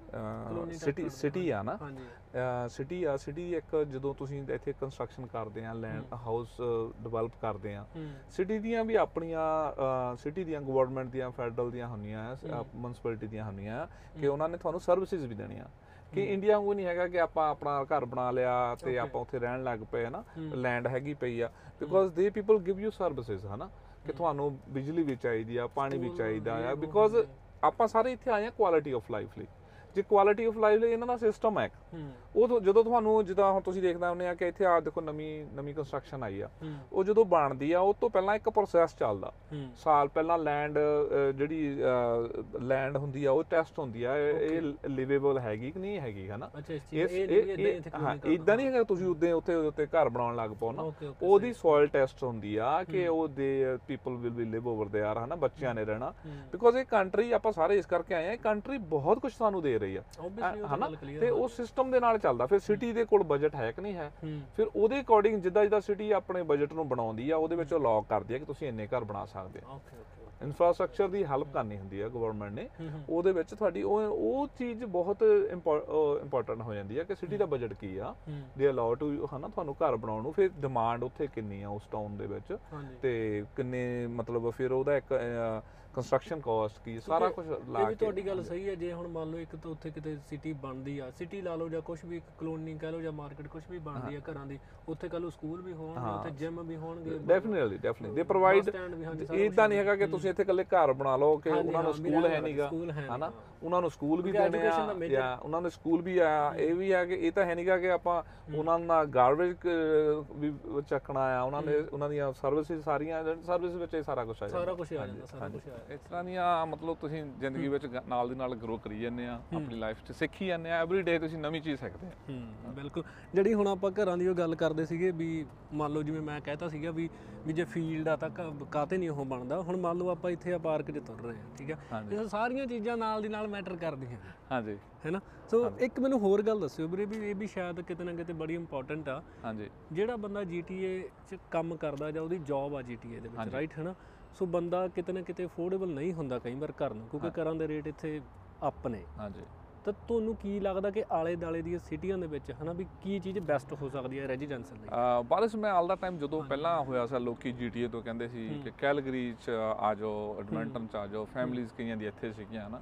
ਸਿਟੀ ਸਿਟੀ ਆ ਨਾ ਸਿਟੀ ਆ ਸਿਟੀ ਇੱਕ ਜਦੋਂ ਤੁਸੀਂ ਇੱਥੇ ਕੰਸਟਰਕਸ਼ਨ ਕਰਦੇ ਆ ਲੈਂਡ ਹਾਊਸ ਡਿਵੈਲਪ ਕਰਦੇ ਆ ਸਿਟੀ ਦੀਆਂ ਵੀ ਆਪਣੀਆਂ ਸਿਟੀ ਦੀਆਂ ਗਵਰਨਮੈਂਟ ਦੀਆਂ ਫੈਡਰਲ ਦੀਆਂ ਹੁੰਦੀਆਂ ਆ ਮਿਊਨਿਸਪੈਲਿਟੀ ਦੀਆਂ ਹੁੰਦੀਆਂ ਆ ਕਿ ਉਹਨਾਂ ਨੇ ਤੁਹਾਨੂੰ ਸਰਵਿਸਿਜ਼ ਵੀ ਦੇਣੀਆਂ। ਕਿ ਇੰਡੀਆ ਵਾਂਗੂ ਨਹੀਂ ਹੈਗਾ ਕਿ ਆਪਾਂ ਆਪਣਾ ਘਰ ਬਣਾ ਲਿਆ ਤੇ ਆਪਾਂ ਉੱਥੇ ਰਹਿਣ ਲੱਗ ਪਏ ਹਨਾ? ਲੈਂਡ ਹੈਗੀ ਪਈ ਆ। ਬਿਕੋਜ਼ ਦੇ ਪੀਪਲ ਗਿਵ ਯੂ ਸਰਵਿਸਿਜ਼ ਹਨਾ? ਕਿ ਤੁਹਾਨੂੰ ਬਿਜਲੀ ਵੀ ਚਾਹੀਦੀ ਆ ਪਾਣੀ ਵੀ ਚਾਹੀਦਾ ਆ। ਬਿਕੋਜ਼ ਆਪਾਂ ਸਾਰੇ ਇੱਥੇ ਆਏ ਆ ਕੁਆਲਿਟੀ ਆਫ ਲਾਈਫ ਲਈ। ਜੇ ਕੁਆਲਿਟੀ ਆਫ ਲਾਈਫ ਲਈ ਇਹਨਾਂ ਦਾ ਸਿਸਟਮ ਹੈ ਉਹ ਜਦੋਂ ਤੁਹਾਨੂੰ ਜਿੱਦਾਂ ਹੁਣ ਤੁਸੀਂ ਦੇਖਦਾ ਹੁੰਦੇ ਆ ਕਿ ਇੱਥੇ ਆ ਦੇਖੋ ਨਵੀਂ ਨਵੀਂ ਕੰਸਟਰਕਸ਼ਨ ਆਈ ਆ। ਉਹ ਜਦੋਂ ਬਣਦੀ ਆ ਉਹ ਤੋਂ ਪਹਿਲਾਂ ਇੱਕ ਪ੍ਰੋਸੈਸ ਚੱਲਦਾ। ਸਾਲ ਪਹਿਲਾਂ ਲੈਂਡ ਜਿਹੜੀ ਲੈਂਡ ਹੁੰਦੀ ਆ ਉਹ ਟੈਸਟ ਹੁੰਦੀ ਆ। ਇਹ ਲਿਵੇਬਲ ਹੈਗੀ ਕਿ ਨਹੀਂ ਹੈਗੀ ਹਨਾ? ਇਹ ਇਦਾਂ ਨਹੀਂ ਹੈਗਾ ਤੁਸੀਂ ਉਦੋਂ ਉੱਥੇ ਉੱਤੇ ਘਰ ਬਣਾਉਣ ਲੱਗ ਪਾਓ ਨਾ ਉਹਦੀ ਸੋਇਲ ਟੈਸਟ ਹੁੰਦੀ ਆ ਕਿ ਉਹ the people will be live over they are ਹਨਾ? ਬੱਚਿਆਂ ਨੇ ਰਹਿਣਾ। ਬਿਕੋਜ਼ ਇਹ ਕੰਟਰੀ ਆਪਾਂ ਸਾਰੇ ਇਸ ਕਰਕੇ ਆਏ ਆ ਇਹ ਕੰਟਰੀ ਬਹੁਤ ਕੁਝ ਸਾਨੂੰ ਦੇ ਰਹੀ ਆ। ਹਨਾ? ਤੇ ਉਹ ਸਿਸਟਮ ਦੇ ਨਾਲ ਚੱਲਦਾ। ਫਿਰ ਸਿਟੀ ਦੇ ਕੋਲ ਬਜਟ ਹੈ ਕਿ ਨਹੀਂ ਹੈ? ਹੂੰ। ਫਿਰ ਉਹਦੇ ਅਕੋਰਡਿੰਗ ਜਿੱਦਾਂ ਜਿੱਦਾਂ ਸਿਟੀ ਆਪਣੇ ਬਜਟ ਨੂੰ ਬਣਾਉਂਦੀ ਆ ਉਹਦੇ ਵਿੱਚ ਉਹ ਲੌਕ ਕਰਦੀ ਆ ਕਿ ਤੁਸੀਂ ਇੰਨੇ ਘਰ ਬਣਾ ਸਕਦੇ ਓਕੇ ਇਨਫਰਾਸਟ੍ਰਕਚਰ ਦੀ ਹੈਲਪ ਕਰਨੀ ਹੁੰਦੀ ਆ ਗਵਰਨਮੈਂਟ ਨੇ। ਹੂੰ ਹੂੰ। ਉਹਦੇ ਵਿੱਚ ਤੁਹਾਡੀ ਉਹ ਉਹ ਚੀਜ਼ ਬਹੁਤ ਇੰਪੋਰਟੈਂਟ ਹੋ ਜਾਂਦੀ ਆ ਕਿ ਸਿਟੀ ਦਾ ਬਜਟ ਕੀ ਆ? ਹੂੰ। ਦੇ ਅਲਾਉ ਟੂ ਹਨਾ ਤੁਹਾਨੂੰ ਘਰ ਬਣਾਉਣ ਨੂੰ। ਫਿਰ ਡਿਮਾਂਡ ਉੱਥੇ ਕਿੰਨੀ ਆ ਉਸ ਟਾਊਨ ਦੇ ਵਿੱਚ? ਤੇ ਕਿੰਨੇ ਮਤਲਬ ਫਿਰ ਉਹਦਾ ਇੱਕ ਕੰਸਟਰਕਸ਼ਨ ਕਾਸਟ ਕੀ ਸਾਰਾ ਕੁਝ ਲਾ ਇਹ ਕੇ ਤੁਹਾਡੀ ਗੱਲ ਸਹੀ ਹੈ ਜੇ ਹੁਣ ਮੰਨ ਲਓ ਇੱਕ ਤਾਂ ਉੱਥੇ ਕਿਤੇ ਸਿਟੀ ਬਣਦੀ ਆ ਸਿਟੀ ਲਾ ਲਓ ਜਾਂ ਕੁਝ ਵੀ ਕਲੋਨੀ ਕਹਿ ਲਓ ਜਾਂ ਮਾਰਕੀਟ ਕੁਝ ਵੀ ਬਣਦੀ ਆ ਘਰਾਂ ਦੀ ਉੱਥੇ ਕੱਲ ਨੂੰ ਸਕੂਲ ਵੀ ਹੋਣਗੇ ਉੱਥੇ ਜਿਮ ਵੀ ਹੋਣਗੇ ਡੈਫੀਨਿਟਲੀ ਡੈਫੀਨਿਟਲੀ ਦੇ ਪ੍ਰੋਵਾਈਡ ਸਾਰਾ ਇਦਾਂ ਨਹੀਂ ਹੈਗਾ ਕਿ ਤੁਸੀਂ ਇੱਥੇ ਇਕੱਲੇ ਘਰ ਬਣਾ ਲਓ ਕਿ ਉਹਨਾਂ ਨੂੰ ਸਕੂਲ ਹੈ ਨਹੀਂਗਾ ਹਨਾ। ਉਹਨਾਂ ਨੂੰ ਸਕੂਲ ਵੀ ਦੇਣੇ ਆ ਜਾਂ ਉਹਨਾਂ ਦੇ ਸਕੂਲ ਵੀ ਆ ਇਹ ਵੀ ਆ ਕਿ ਇਹ ਤਾਂ ਹੈ ਨਹੀਂਗਾ ਕਿ ਆਪਾਂ ਉਹਨਾਂ ਦਾ ਗਾਰਬੇਜ ਵੀ ਚੱਕਣਾ ਆ ਉਹਨਾਂ ਨੇ ਉਹਨਾਂ ਦੀਆਂ ਸਰਵਿਸਿਜ਼ ਸਾਰੀਆਂ ਸਰਵਿਸ ਵਿੱਚ ਇਹ ਸਾਰਾ ਕੁਝ ਆ ਜਾਂਦਾ। ਸਾਰਾ ਕੁਝ ਆ ਜਾਂਦਾ ਸਾਰਾ ਕੁਝ ਆ ਇਸ ਤਰ੍ਹਾਂ ਦੀਆਂ ਮਤਲਬ ਤੁਸੀਂ ਜ਼ਿੰਦਗੀ ਵਿੱਚ ਗ- ਨਾਲ ਦੀ ਨਾਲ ਗਰੋ ਕਰੀ ਜਾਂਦੇ ਆ ਆਪਣੀ ਲਾਈਫ 'ਚ ਸਿੱਖੀ ਜਾਂਦੇ ਆ ਐਵਰੀ ਡੇ ਤੁਸੀਂ ਨਵੀਂ ਚੀਜ਼ ਸਿੱਖਦੇ ਆ। ਹੂੰ ਬਿਲਕੁਲ। ਜਿਹੜੀ ਹੁਣ ਆਪਾਂ ਘਰਾਂ ਦੀ ਉਹ ਗੱਲ ਕਰਦੇ ਸੀਗੇ ਵੀ ਮੰਨ ਲਓ ਜਿਵੇਂ ਮੈਂ ਕਹਿਤਾ ਸੀਗਾ ਵੀ ਵੀ ਜੇ ਫੀਲਡ ਆ ਤਾਂ ਕ- ਕਾਹਤੇ ਨਹੀਂ ਉਹ ਬਣਦਾ। ਹੁਣ ਮੰਨ ਲਓ ਆਪਾਂ ਇੱਥੇ ਆ ਪਾਰਕ 'ਚ ਤੁਰ ਰਹੇ ਹਾਂ ਠੀਕ ਆ? ਹਾਂਜੀ। ਇਹ ਸਾਰੀਆਂ ਚੀਜ਼ਾਂ ਨਾਲ ਦੀ ਨਾਲ ਮੈਟਰ ਕਰਦੀਆਂ ਨੇ। ਹਾਂਜੀ। ਹੈਨਾ ਸੋ ਇੱਕ ਮੈਨੂੰ ਹੋਰ ਗੱਲ ਦੱਸਿਓ ਵੀਰੇ ਵੀ ਇਹ ਵੀ ਸ਼ਾਇਦ ਕਿਤੇ ਨਾ ਕਿਤੇ ਬੜੀ ਇੰਪੋਰਟੈਂਟ ਆ। ਹਾਂਜੀ। ਜਿਹੜਾ ਬੰਦਾ GTA 'ਚ ਕੰਮ ਕਰਦਾ ਜਾਂ ਉਹਦੀ ਜੌਬ ਆ GTA ਦੇ ਵਿੱਚ। ਰਾਈਟ ਹੈਨਾ ਸੋ ਬੰਦਾ ਕਿਤੇ ਨਾ ਕਿਤੇ ਅਫੋਰਡੇਬਲ ਨਹੀਂ ਹੁੰਦਾ ਕਈ ਵਾਰ ਘਰ ਨੂੰ ਕਿਉਂਕਿ ਘਰਾਂ ਦੇ ਰੇਟ ਇੱਥੇ ਅਪ ਨੇ। ਹਾਂਜੀ। ਤਾਂ ਤੁਹਾਨੂੰ ਕੀ ਲੱਗਦਾ ਕਿ ਆਲੇ ਦਾਲੇ ਦੀਆਂ ਸਿਟੀਆਂ ਦੇ ਵਿੱਚ ਹਨਾ ਵੀ ਕੀ ਚੀਜ਼ ਬੈਸਟ ਹੋ ਸਕਦੀ ਹੈ ਰੈਜ਼ੀਡੈਂਸ਼ੀਅਲ ਲਈ? ਅਹ ਬਾਰਿਸ਼ ਮੈਂ ਆਲ ਦਾ ਟਾਈਮ ਜਦੋਂ ਪਹਿਲਾਂ ਹੋਇਆ ਸੀ ਲੋਕੀ ਜੀਟੀਏ ਤੋਂ ਕਹਿੰਦੇ ਸੀ ਕਿ ਕੈਲਗਰੀ ਚ ਆ ਜਾਓ ਐਡਮੰਟਨ ਚ ਆ ਜਾਓ ਫੈਮਿਲੀਆਂ ਕਈਆਂ ਦੀ ਇੱਥੇ ਸੀਗੀਆਂ ਹਨਾ।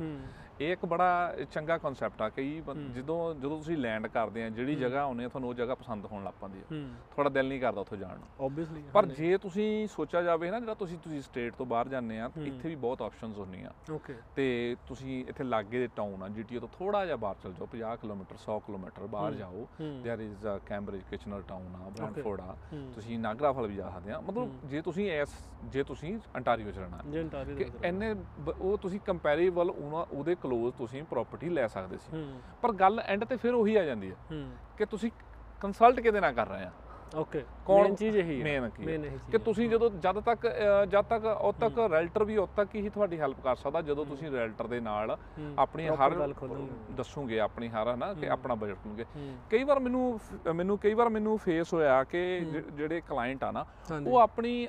ਇਹ ਇੱਕ ਬੜਾ ਚੰਗਾ ਕਨਸੈਪਟ ਆ ਕਈ ਜਦੋਂ ਜਦੋਂ ਤੁਸੀਂ ਲੈਂਡ ਕਰਦੇ ਆ ਜਿਹੜੀ ਜਗ੍ਹਾ ਆਉਂਦੇ ਆ ਤੁਹਾਨੂੰ ਉਹ ਜਗ੍ਹਾ ਪਸੰਦ ਹੋਣ ਲੱਗ ਪੈਂਦੀ ਆ। ਤੁਹਾਡਾ ਦਿਲ ਨਹੀਂ ਕਰਦਾ ਉੱਥੇ ਜਾਣ ਨੂੰ। ਆਬਵੀਅਸਲੀ ਪਰ ਜੇ ਤੁਸੀਂ ਸੋਚਿਆ ਜਾਵੇ ਨਾ ਜਿਹੜਾ ਤੁਸੀਂ ਤੁਸੀਂ ਸਟੇਟ ਤੋਂ ਬਾਹਰ ਜਾਂਦੇ ਆ ਇੱਥੇ ਵੀ ਬਹੁਤ ਆਪਸ਼ਨਸ ਹੁੰਦੀਆਂ ਓਕੇ ਤੇ ਤੁਸੀਂ ਇੱਥੇ ਲਾਗੇ ਦੇ ਟਾਊਨ ਆ ਜੀਟੀਏ ਤੋਂ ਥੋੜਾ ਜਿਹਾ ਬਾਹਰ ਚਲ ਜਾਓ 50 ਕਿਲੋਮੀਟਰ 100 ਕਿਲੋਮੀਟਰ ਬਾਹਰ ਜਾਓ। ਹੂੰ। There is Cambridge Kitchener town ਆ ਬ੍ਰੈਂਡਫੋਰਡ ਆ। ਤੁਸੀਂ ਨਾਗਰਾ ਫਲ ਵੀ ਜਾ ਸਕਦੇ ਆ। ਮਤਲਬ ਜੇ ਤੁਸੀਂ ਐਸ ਜੇ ਤੁਸੀਂ ਅੰਟਾਰੀਓ ਚ ਰਹਿਣਾ ਜੇ ਅੰਟਾਰੀਓ ਬ- ਉਹ ਤੁਸੀਂ ਕੰਪੈਰੀਬਲ ਉਹਦੇ ਕਲੋਜ਼ ਤੁਸੀਂ ਪ੍ਰਾਪਰਟੀ ਲੈ ਸਕਦੇ ਸੀ। ਪਰ ਗੱਲ ਐਂਡ ਤੇ ਫਿਰ ਉਹੀ ਆ ਜਾਂਦੀ ਹੈ। ਕਿ ਤੁਸੀਂ ਕੰਸਲਟ ਕਿਹਦੇ ਨਾਲ ਕਰ ਰਹੇ ਆ? ਓਕੇ ਕੌਣ- ਚੀਜ਼ ਇਹੀ ਹੈ ਮੇਨ ਕੀ ਕਿ ਤੁਸੀਂ ਜਦੋਂ ਜਦ ਤੱਕ ਜਦ ਤੱਕ ਉਦ ਤੱਕ ਰੈਲਟਰ ਵੀ ਉਦ ਤੱਕ ਹੀ ਤੁਹਾਡੀ ਹੈਲਪ ਕਰ ਸਕਦਾ ਜਦੋਂ ਤੁਸੀਂ ਰੈਲਟਰ ਦੇ ਨਾਲ ਆਪਣੀ ਹਰ। ਦੱਸੋਗੇ ਆਪਣੀ ਹਰ ਹਨਾ ਕਿ ਆਪਣਾ ਬਜਟ ਹੂੰ। ਕਈ ਵਾਰ ਮੈਨੂੰ ਮੈਨੂੰ ਕਈ ਵਾਰ ਮੈਨੂੰ ਫੇਸ ਹੋਇਆ ਕਿ ਜਿਹੜੇ ਕਲਾਇੰਟ ਆ ਨਾ ਉਹ ਆਪਣੀ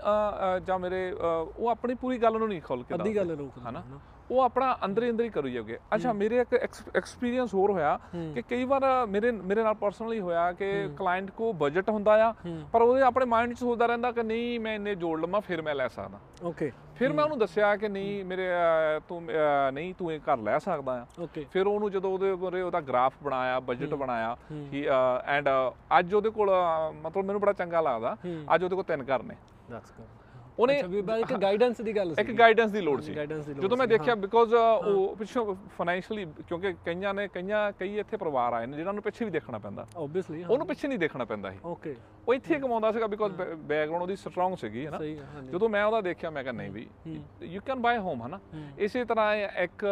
ਜਾਂ ਮੇਰੇ ਉਹ ਆਪਣੀ ਪੂਰੀ ਗੱਲ ਨੂੰ ਨਹੀਂ ਖੋਲ ਕੇ ਅੱਧੀ ਗੱਲ ਰੋਕ ਹਨਾ? ਉਹ ਆਪਣਾ ਅੰਦਰ ਹੀ ਅੰਦਰ ਹੀ ਕਰੀ ਜਾਓਗੇ ਅੱਛਾ ਮੇਰੇ ਇੱਕ ਐਕਸਪੀਰੀਅੰਸ ਹੋਰ ਹੋਇਆ। ਕਿ ਕਈ ਵਾਰ ਮੇਰੇ ਮੇਰੇ ਨਾਲ ਪਰਸਨਲੀ ਹੋਇਆ ਕਿ ਕਲਾਇੰਟ ਕੋ ਬਜਟ ਹੁੰਦਾ ਆ ਪਰ ਉਹਦੇ ਆਪਣੇ ਮਾਈਂਡ 'ਚ ਸੋਚਦਾ ਰਹਿੰਦਾ ਕਿ ਨਹੀਂ ਮੈਂ ਇੰਨੇ ਜੋੜ ਲਵਾਂ ਫਿਰ ਮੈਂ ਲੈ ਸਕਦਾ। ਓਕੇ ਫਿਰ ਮੈਂ ਉਹਨੂੰ ਦੱਸਿਆ ਕਿ ਨਹੀਂ ਮੇਰੇ ਤੂੰ ਨਹੀਂ ਤੂੰ ਇਹ ਘਰ ਲੈ ਸਕਦਾ ਆ। ਫਿਰ ਉਹਨੂੰ ਜਦੋਂ ਉਹਦੇ ਉੱਪਰ ਉਹਦਾ ਗ੍ਰਾਫ ਬਣਾਇਆ ਬਜਟ ਬਣਾਇਆ। ਕਿ ਐਂਡ ਅੱਜ ਉਹਦੇ ਕੋਲ ਮਤਲਬ ਮੈਨੂੰ ਬੜਾ ਚੰਗਾ ਲੱਗਦਾ। ਅੱਜ ਉਹਦੇ ਕੋਲ ਤਿੰਨ ਘਰ ਨੇ। ਦੱਸ ਕਰ ਉਹਨੇ ਵੀ ਬਸ ਇੱਕ ਗਾਈਡੈਂਸ ਦੀ ਗੱਲ ਸੀ ਇੱਕ ਗਾਈਡੈਂਸ ਦੀ ਲੋੜ ਸੀ। ਜਦੋਂ ਮੈਂ ਦੇਖਿਆ ਬਿਕੋਜ਼ ਉਹ ਪਿੱਛੋਂ ਫਾਈਨੈਂਸ਼ੀਅਲੀ ਕਿਉਂਕਿ ਕਈਆਂ ਨੇ ਕਈਆਂ ਕਈ ਇੱਥੇ ਪਰਿਵਾਰ ਆਏ ਨੇ ਜਿਨ੍ਹਾਂ ਨੂੰ ਪਿੱਛੇ ਵੀ ਦੇਖਣਾ ਪੈਂਦਾ। ਆਬਵੀਅਸਲੀ ਉਹਨੂੰ ਪਿੱਛੇ ਨਹੀਂ ਦੇਖਣਾ ਪੈਂਦਾ ਸੀ। ਓਕੇ ਉਹ ਇੱਥੇ ਕਮਾਉਂਦਾ ਸੀਗਾ ਬਿਕੋਜ਼ ਬੈਕਗ੍ਰਾਉਂਡ ਉਹਦੀ ਸਟਰੋਂਗ ਸੀਗੀ ਹੈ ਨਾ? ਜਦੋਂ ਮੈਂ ਉਹਦਾ ਦੇਖਿਆ ਮੈਂ ਕਿਹਾ ਨਹੀਂ ਵੀ ਯੂ ਕੈਨ ਬਾਈ ਹੋਮ ਹੂੰ। ਇਸੇ ਤਰ੍ਹਾਂ ਇੱਕ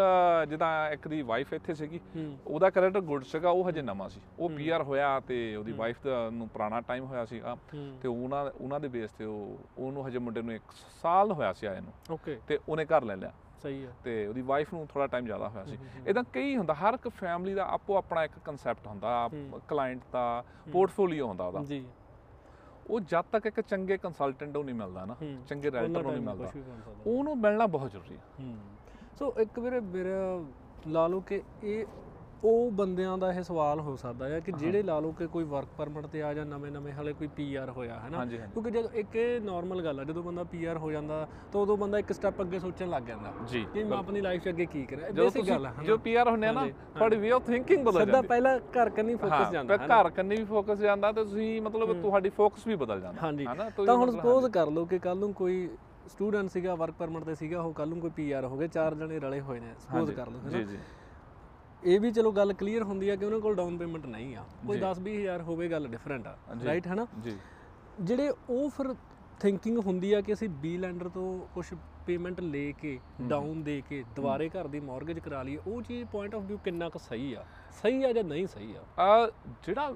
ਜਿੱਦਾਂ ਇੱਕ ਦੀ ਵਾਈਫ ਇੱਥੇ ਸੀਗੀ ਉਹਦਾ ਕੈਰੈਕਟਰ ਗੁੱਡ ਸੀਗਾ ਉਹ ਹਜੇ ਨਵਾਂ ਸੀ। ਉਹ ਪੀਆਰ ਹੋਇਆ ਤੇ ਉਹਦੀ ਵਾਈਫ ਨੂੰ ਪੁਰਾਣਾ ਟਾਈਮ ਹੋਇਆ ਸੀਗਾ ਤੇ ਉਹਨਾਂ ਉਹਨਾਂ ਦੇ ਬੇਸ ਤੇ ਉਹ ਉਹਨੂੰ ਹਜੇ ਮੁੰਡੇ ਨੂੰ ਸਾਲ ਹੋਇਆ ਸੀ ਆਏ ਨੂੰ। ਓਕੇ ਤੇ ਉਹਨੇ ਘਰ ਲੈ ਲਿਆ। ਸਹੀ ਹੈ। ਤੇ ਉਹਦੀ ਵਾਈਫ ਨੂੰ ਥੋੜਾ ਟਾਈਮ ਜ਼ਿਆਦਾ ਹੋਇਆ ਸੀ। ਇਦਾਂ ਕਈ ਹੁੰਦਾ ਹਰ ਇੱਕ ਫੈਮਿਲੀ ਦਾ ਆਪੋ ਆਪਣਾ ਇੱਕ ਕਨਸੈਪਟ ਹੁੰਦਾ। ਕਲਾਇੰਟ ਦਾ ਪੋਰਟਫੋਲੀਓ ਹੁੰਦਾ ਉਹਦਾ। ਜੀ। ਉਹ ਜਦ ਤੱਕ ਇੱਕ ਚੰਗੇ ਕੰਸਲਟੈਂਟ ਨੂੰ ਨਹੀਂ ਮਿਲਦਾ ਨਾ। ਚੰਗੇ ਰਾਈਟਰ ਨੂੰ ਨਹੀਂ ਮਿਲਦਾ। ਉਹਨੂੰ ਮਿਲਣਾ ਬਹੁਤ ਜ਼ਰੂਰੀ ਹੈ। ਹੂੰ। ਸੋ ਇੱਕ ਵੀਰੇ ਮੇਰਾ ਲਾ ਲਓ ਕਿ ਇਹ ਉਹ ਬੰਦਿਆਂ ਦਾ ਇਹ ਸਵਾਲ ਹੋ ਸਕਦਾ ਹੈ ਕਿ ਜਿਹੜੇ ਲਾ ਲਓ ਕਿ ਕੋਈ ਵਰਕ ਪਰਮਿਟ ਤੇ ਆ ਜਾਂ ਨਵੇਂ ਨਵੇਂ ਹਲੇ ਕੋਈ ਪੀਆਰ ਹੋਇਆ ਹੈ ਨਾ? ਕਿਉਂਕਿ ਜਦੋਂ ਇੱਕ ਇਹ ਨਾਰਮਲ ਗੱਲ ਆ ਜਦੋਂ ਬੰਦਾ ਪੀਆਰ ਹੋ ਜਾਂਦਾ ਤਾਂ ਉਦੋਂ ਬੰਦਾ ਇੱਕ ਸਟੈਪ ਅੱਗੇ ਸੋਚਣ ਲੱਗ ਜਾਂਦਾ। ਕਿ ਮੈਂ ਆਪਣੀ ਲਾਈਫ 'ਚ ਅੱਗੇ ਕੀ ਕਰਾਂ? ਬੇਸਿਕ ਗੱਲ ਹਨਾ। ਜੋ ਪੀਆਰ ਹੁੰਨੇ ਆ ਨਾ ਤੁਹਾਡੀ ਵੇ ਆਫ ਥਿੰਕਿੰਗ ਬਦਲ ਜਾਂਦੀ ਪਹਿਲਾਂ ਘਰ ਕੰਨੀ ਹਾਂ ਫੋਕਸ ਜਾਂਦਾ ਫਿਰ ਘਰ ਕੰਨੇ ਵੀ ਫੋਕਸ ਜਾਂਦਾ ਤੇ ਤੁਸੀਂ ਮਤਲਬ ਤੁਹਾਡੀ ਫੋਕਸ ਵੀ ਬਦਲ ਜਾਂਦਾ ਹਾਂਜੀ। ਹਨਾ ਤਾਂ ਹੁਣ ਸਪੋਜ਼ ਕਰ ਲਓ ਕਿ ਕੱਲ ਨੂੰ ਕੋਈ ਸਟੂਡੈਂਟ ਸੀਗਾ ਵਰਕ ਪਰਮਿਟ ਤੇ ਸੀਗਾ ਉਹ ਕੱਲ ਨੂੰ ਕੋਈ ਪੀਆਰ ਹੋ ਗਏ ਚਾਰ ਜਣੇ ਰਲੇ ਹੋਏ ਨੇ ਸਪੋਜ਼ ਕਰ ਲਓ ਜੀ ਜੀ। ਇਹ ਵੀ ਚਲੋ ਗੱਲ ਕਲੀਅਰ ਹੁੰਦੀ ਆ ਕਿ ਉਹਨਾਂ ਕੋਲ ਡਾਊਨ ਪੇਮੈਂਟ ਨਹੀਂ ਆ। ਕੋਈ 10 20000 ਹੋਵੇ ਗੱਲ ਡਿਫਰੈਂਟ ਆ ਰਾਈਟ ਹੈਨਾ? ਜੀ। ਜਿਹੜੇ ਉਹ ਫਿਰ ਥਿੰਕਿੰਗ ਹੁੰਦੀ ਆ ਕਿ ਅਸੀਂ ਬੀ ਲੈਂਡਰ ਤੋਂ ਕੁਝ ਪੇਮੈਂਟ ਲੈ ਕੇ ਡਾਊਨ ਦੇ ਕੇ ਦੁਬਾਰੇ ਘਰ ਦੀ ਮਾਰਗੇਜ ਕਰਾ ਲਈਏ ਉਹ ਚੀਜ਼ ਪੁਆਇੰਟ ਆਫ View ਕਿੰਨਾ ਕੁ ਸਹੀ ਆ? ਸਹੀ ਆ ਜਾਂ ਨਹੀਂ ਸਹੀ ਆ? ਆ ਜਿਹੜਾ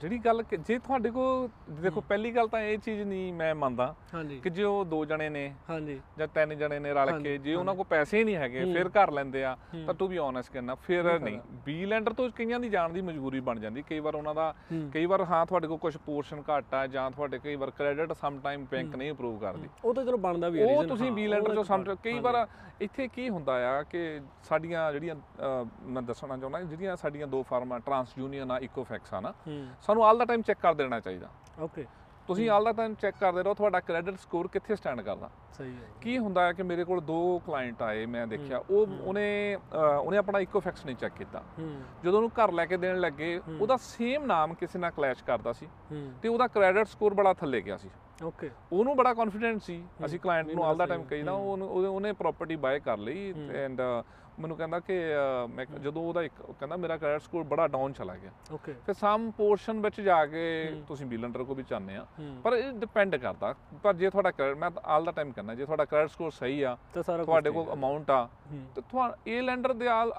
ਜਿਹੜੀ ਗੱਲ ਜੇ ਤੁਹਾਡੇ ਕੋਲ ਦੇਖੋ ਪਹਿਲੀ ਗੱਲ ਤਾਂ ਇਹ ਚੀਜ਼ ਨਹੀਂ ਮੈਂ ਮੰਨਦਾ ਕਿ ਜੇ ਉਹ ਦੋ ਜਣੇ ਨੇ ਹਾਂਜੀ। ਜਾਂ ਤਿੰਨ ਜਣੇ ਨੇ ਰਲ ਕੇ ਜੇ ਉਹਨਾਂ ਕੋਲ ਪੈਸੇ ਹੀ ਨਹੀਂ ਹੈਗੇ ਫਿਰ ਘਰ ਲੈਂਦੇ ਆ ਤਾਂ ਟੂ ਬੀ ਓਨੈਸਟ ਕਰਨਾ ਫਿਰ ਨਹੀਂ। ਬੀ ਲੈਂਡਰ ਤੋਂ ਕਈਆਂ ਦੀ ਜਾਣ ਦੀ ਮਜਬੂਰੀ ਬਣ ਜਾਂਦੀ। ਕਈ ਵਾਰ ਉਹਨਾਂ ਦਾ ਕਈ ਵਾਰ ਹਾਂ ਤੁਹਾਡੇ ਕੋਲ ਕੁਝ ਪੋਰਸ਼ਨ ਘੱਟ ਆ ਜਾਂ ਤੁਹਾਡੇ ਕਈ ਵਾਰ ਕ੍ਰੈਡਿਟ ਸਮ ਟਾਈਮ ਬੈਂਕ ਨਹੀਂ ਅਪਰੂਵ ਕਰਦੀ। ਉਹ ਤਾਂ ਚਲੋ ਬਣਦਾ ਵੀ ਉਹ ਰੀਜ਼ਨ ਤੁਸੀਂ ਬੀ ਲੈਂਡਰ ਚੋਂ ਸਮ ਕਈ ਵਾਰ ਇੱਥੇ ਕੀ ਹੁੰਦਾ ਆ ਕਿ ਸਾਡੀਆਂ ਜਿਹੜੀਆਂ ਮੈਂ ਦੱਸਣਾ ਚਾਹੁੰਦਾ ਜਿਹੜੀਆਂ ਸਾਡੀਆਂ ਦੋ ਫਾਰਮਾਂ ਟਰਾਂਸ ਯੂਨੀਅਨ ਆ ਇਕੋਫੈਕਸ ਆ ਨਾ ਸਾਨੂੰ ਆਲ ਦਾ ਟਾਈਮ ਚੈੱਕ ਕਰ ਦੇਣਾ ਚਾਹੀਦਾ। ਓਕੇ ਤੁਸੀਂ ਆਲ ਦਾ ਟਾਈਮ ਚੈੱਕ ਕਰਦੇ ਰਹੋ ਤੁਹਾਡਾ ਕ੍ਰੈਡਿਟ ਸਕੋਰ ਕਿੱਥੇ ਸਟੈਂਡ ਕਰਦਾ? ਸਹੀ ਹੈ। ਕੀ ਹੁੰਦਾ ਹੈ ਕਿ ਮੇਰੇ ਕੋਲ ਦੋ ਕਲਾਇੰਟ ਆਏ ਮੈਂ ਦੇਖਿਆ ਉਹ ਉਹਨੇ ਉਹਨੇ ਆਪਣਾ ਇਕੋਫੈਕਸ ਨਹੀਂ ਚੈੱਕ ਕੀਤਾ। ਜਦੋਂ ਉਹਨੂੰ ਘਰ ਲੈ ਕੇ ਦੇਣ ਲੱਗੇ ਉਹਦਾ ਸੇਮ ਨਾਮ ਕਿਸੇ ਨਾਲ ਕਲੈਸ਼ ਕਰਦਾ ਸੀ ਤੇ ਉਹਦਾ ਕ੍ਰੈਡਿਟ ਸਕੋਰ ਬੜਾ ਥੱਲੇ ਗਿਆ ਸੀ। ਓਕੇ ਉਹਨੂੰ ਬੜਾ ਕੌਨਫੀਡੈਂਟ ਸੀ ਅਸੀਂ ਕਲਾਇੰਟ ਨੂੰ ਆਲ ਦਾ ਟਾਈਮ ਕਹੀਦਾ ਉਹਨੂੰ ਉਹਨੇ ਪ੍ਰਾਪਰਟੀ ਬਾਏ ਕਰ ਲਈ। ਐਂਡ ਮੈਨੂੰ ਕਹਿੰਦਾ ਕਿ ਮੈਂ ਜਦੋਂ ਉਹਦਾ ਇੱਕ ਕਹਿੰਦਾ ਮੇਰਾ ਕ੍ਰੈਡਿਟ ਸਕੋਰ ਬੜਾ ਡਾਊਨ ਚਲਾ ਗਿਆ। ਓਕੇ ਫਿਰ ਸਮ ਪੋਰਸ਼ਨ ਵਿੱਚ ਜਾ ਕੇ। ਤੁਸੀਂ ਬੀਲੈਂਡਰ ਕੋ ਵੀ ਚਾਹੁੰਦੇ ਆ। ਪਰ ਇਹ ਡਿਪੈਂਡ ਕਰਦਾ। ਪਰ ਜੇ ਤੁਹਾਡਾ credit- ਮੈਂ ਆਲ ਦਾ ਟਾਈਮ ਕਹਿੰਦਾ ਜੇ ਤੁਹਾਡਾ ਕ੍ਰੈਡਿਟ ਸਕੋਰ ਸਹੀ ਆ ਤੁਹਾਡੇ ਕੋਲ। ਅਮਾਉਂਟ ਆ। ਤੇ ਤੁਹਾਨੂੰ ਇਹ ਲੈਂਡਰ ਦੇ ਆਲ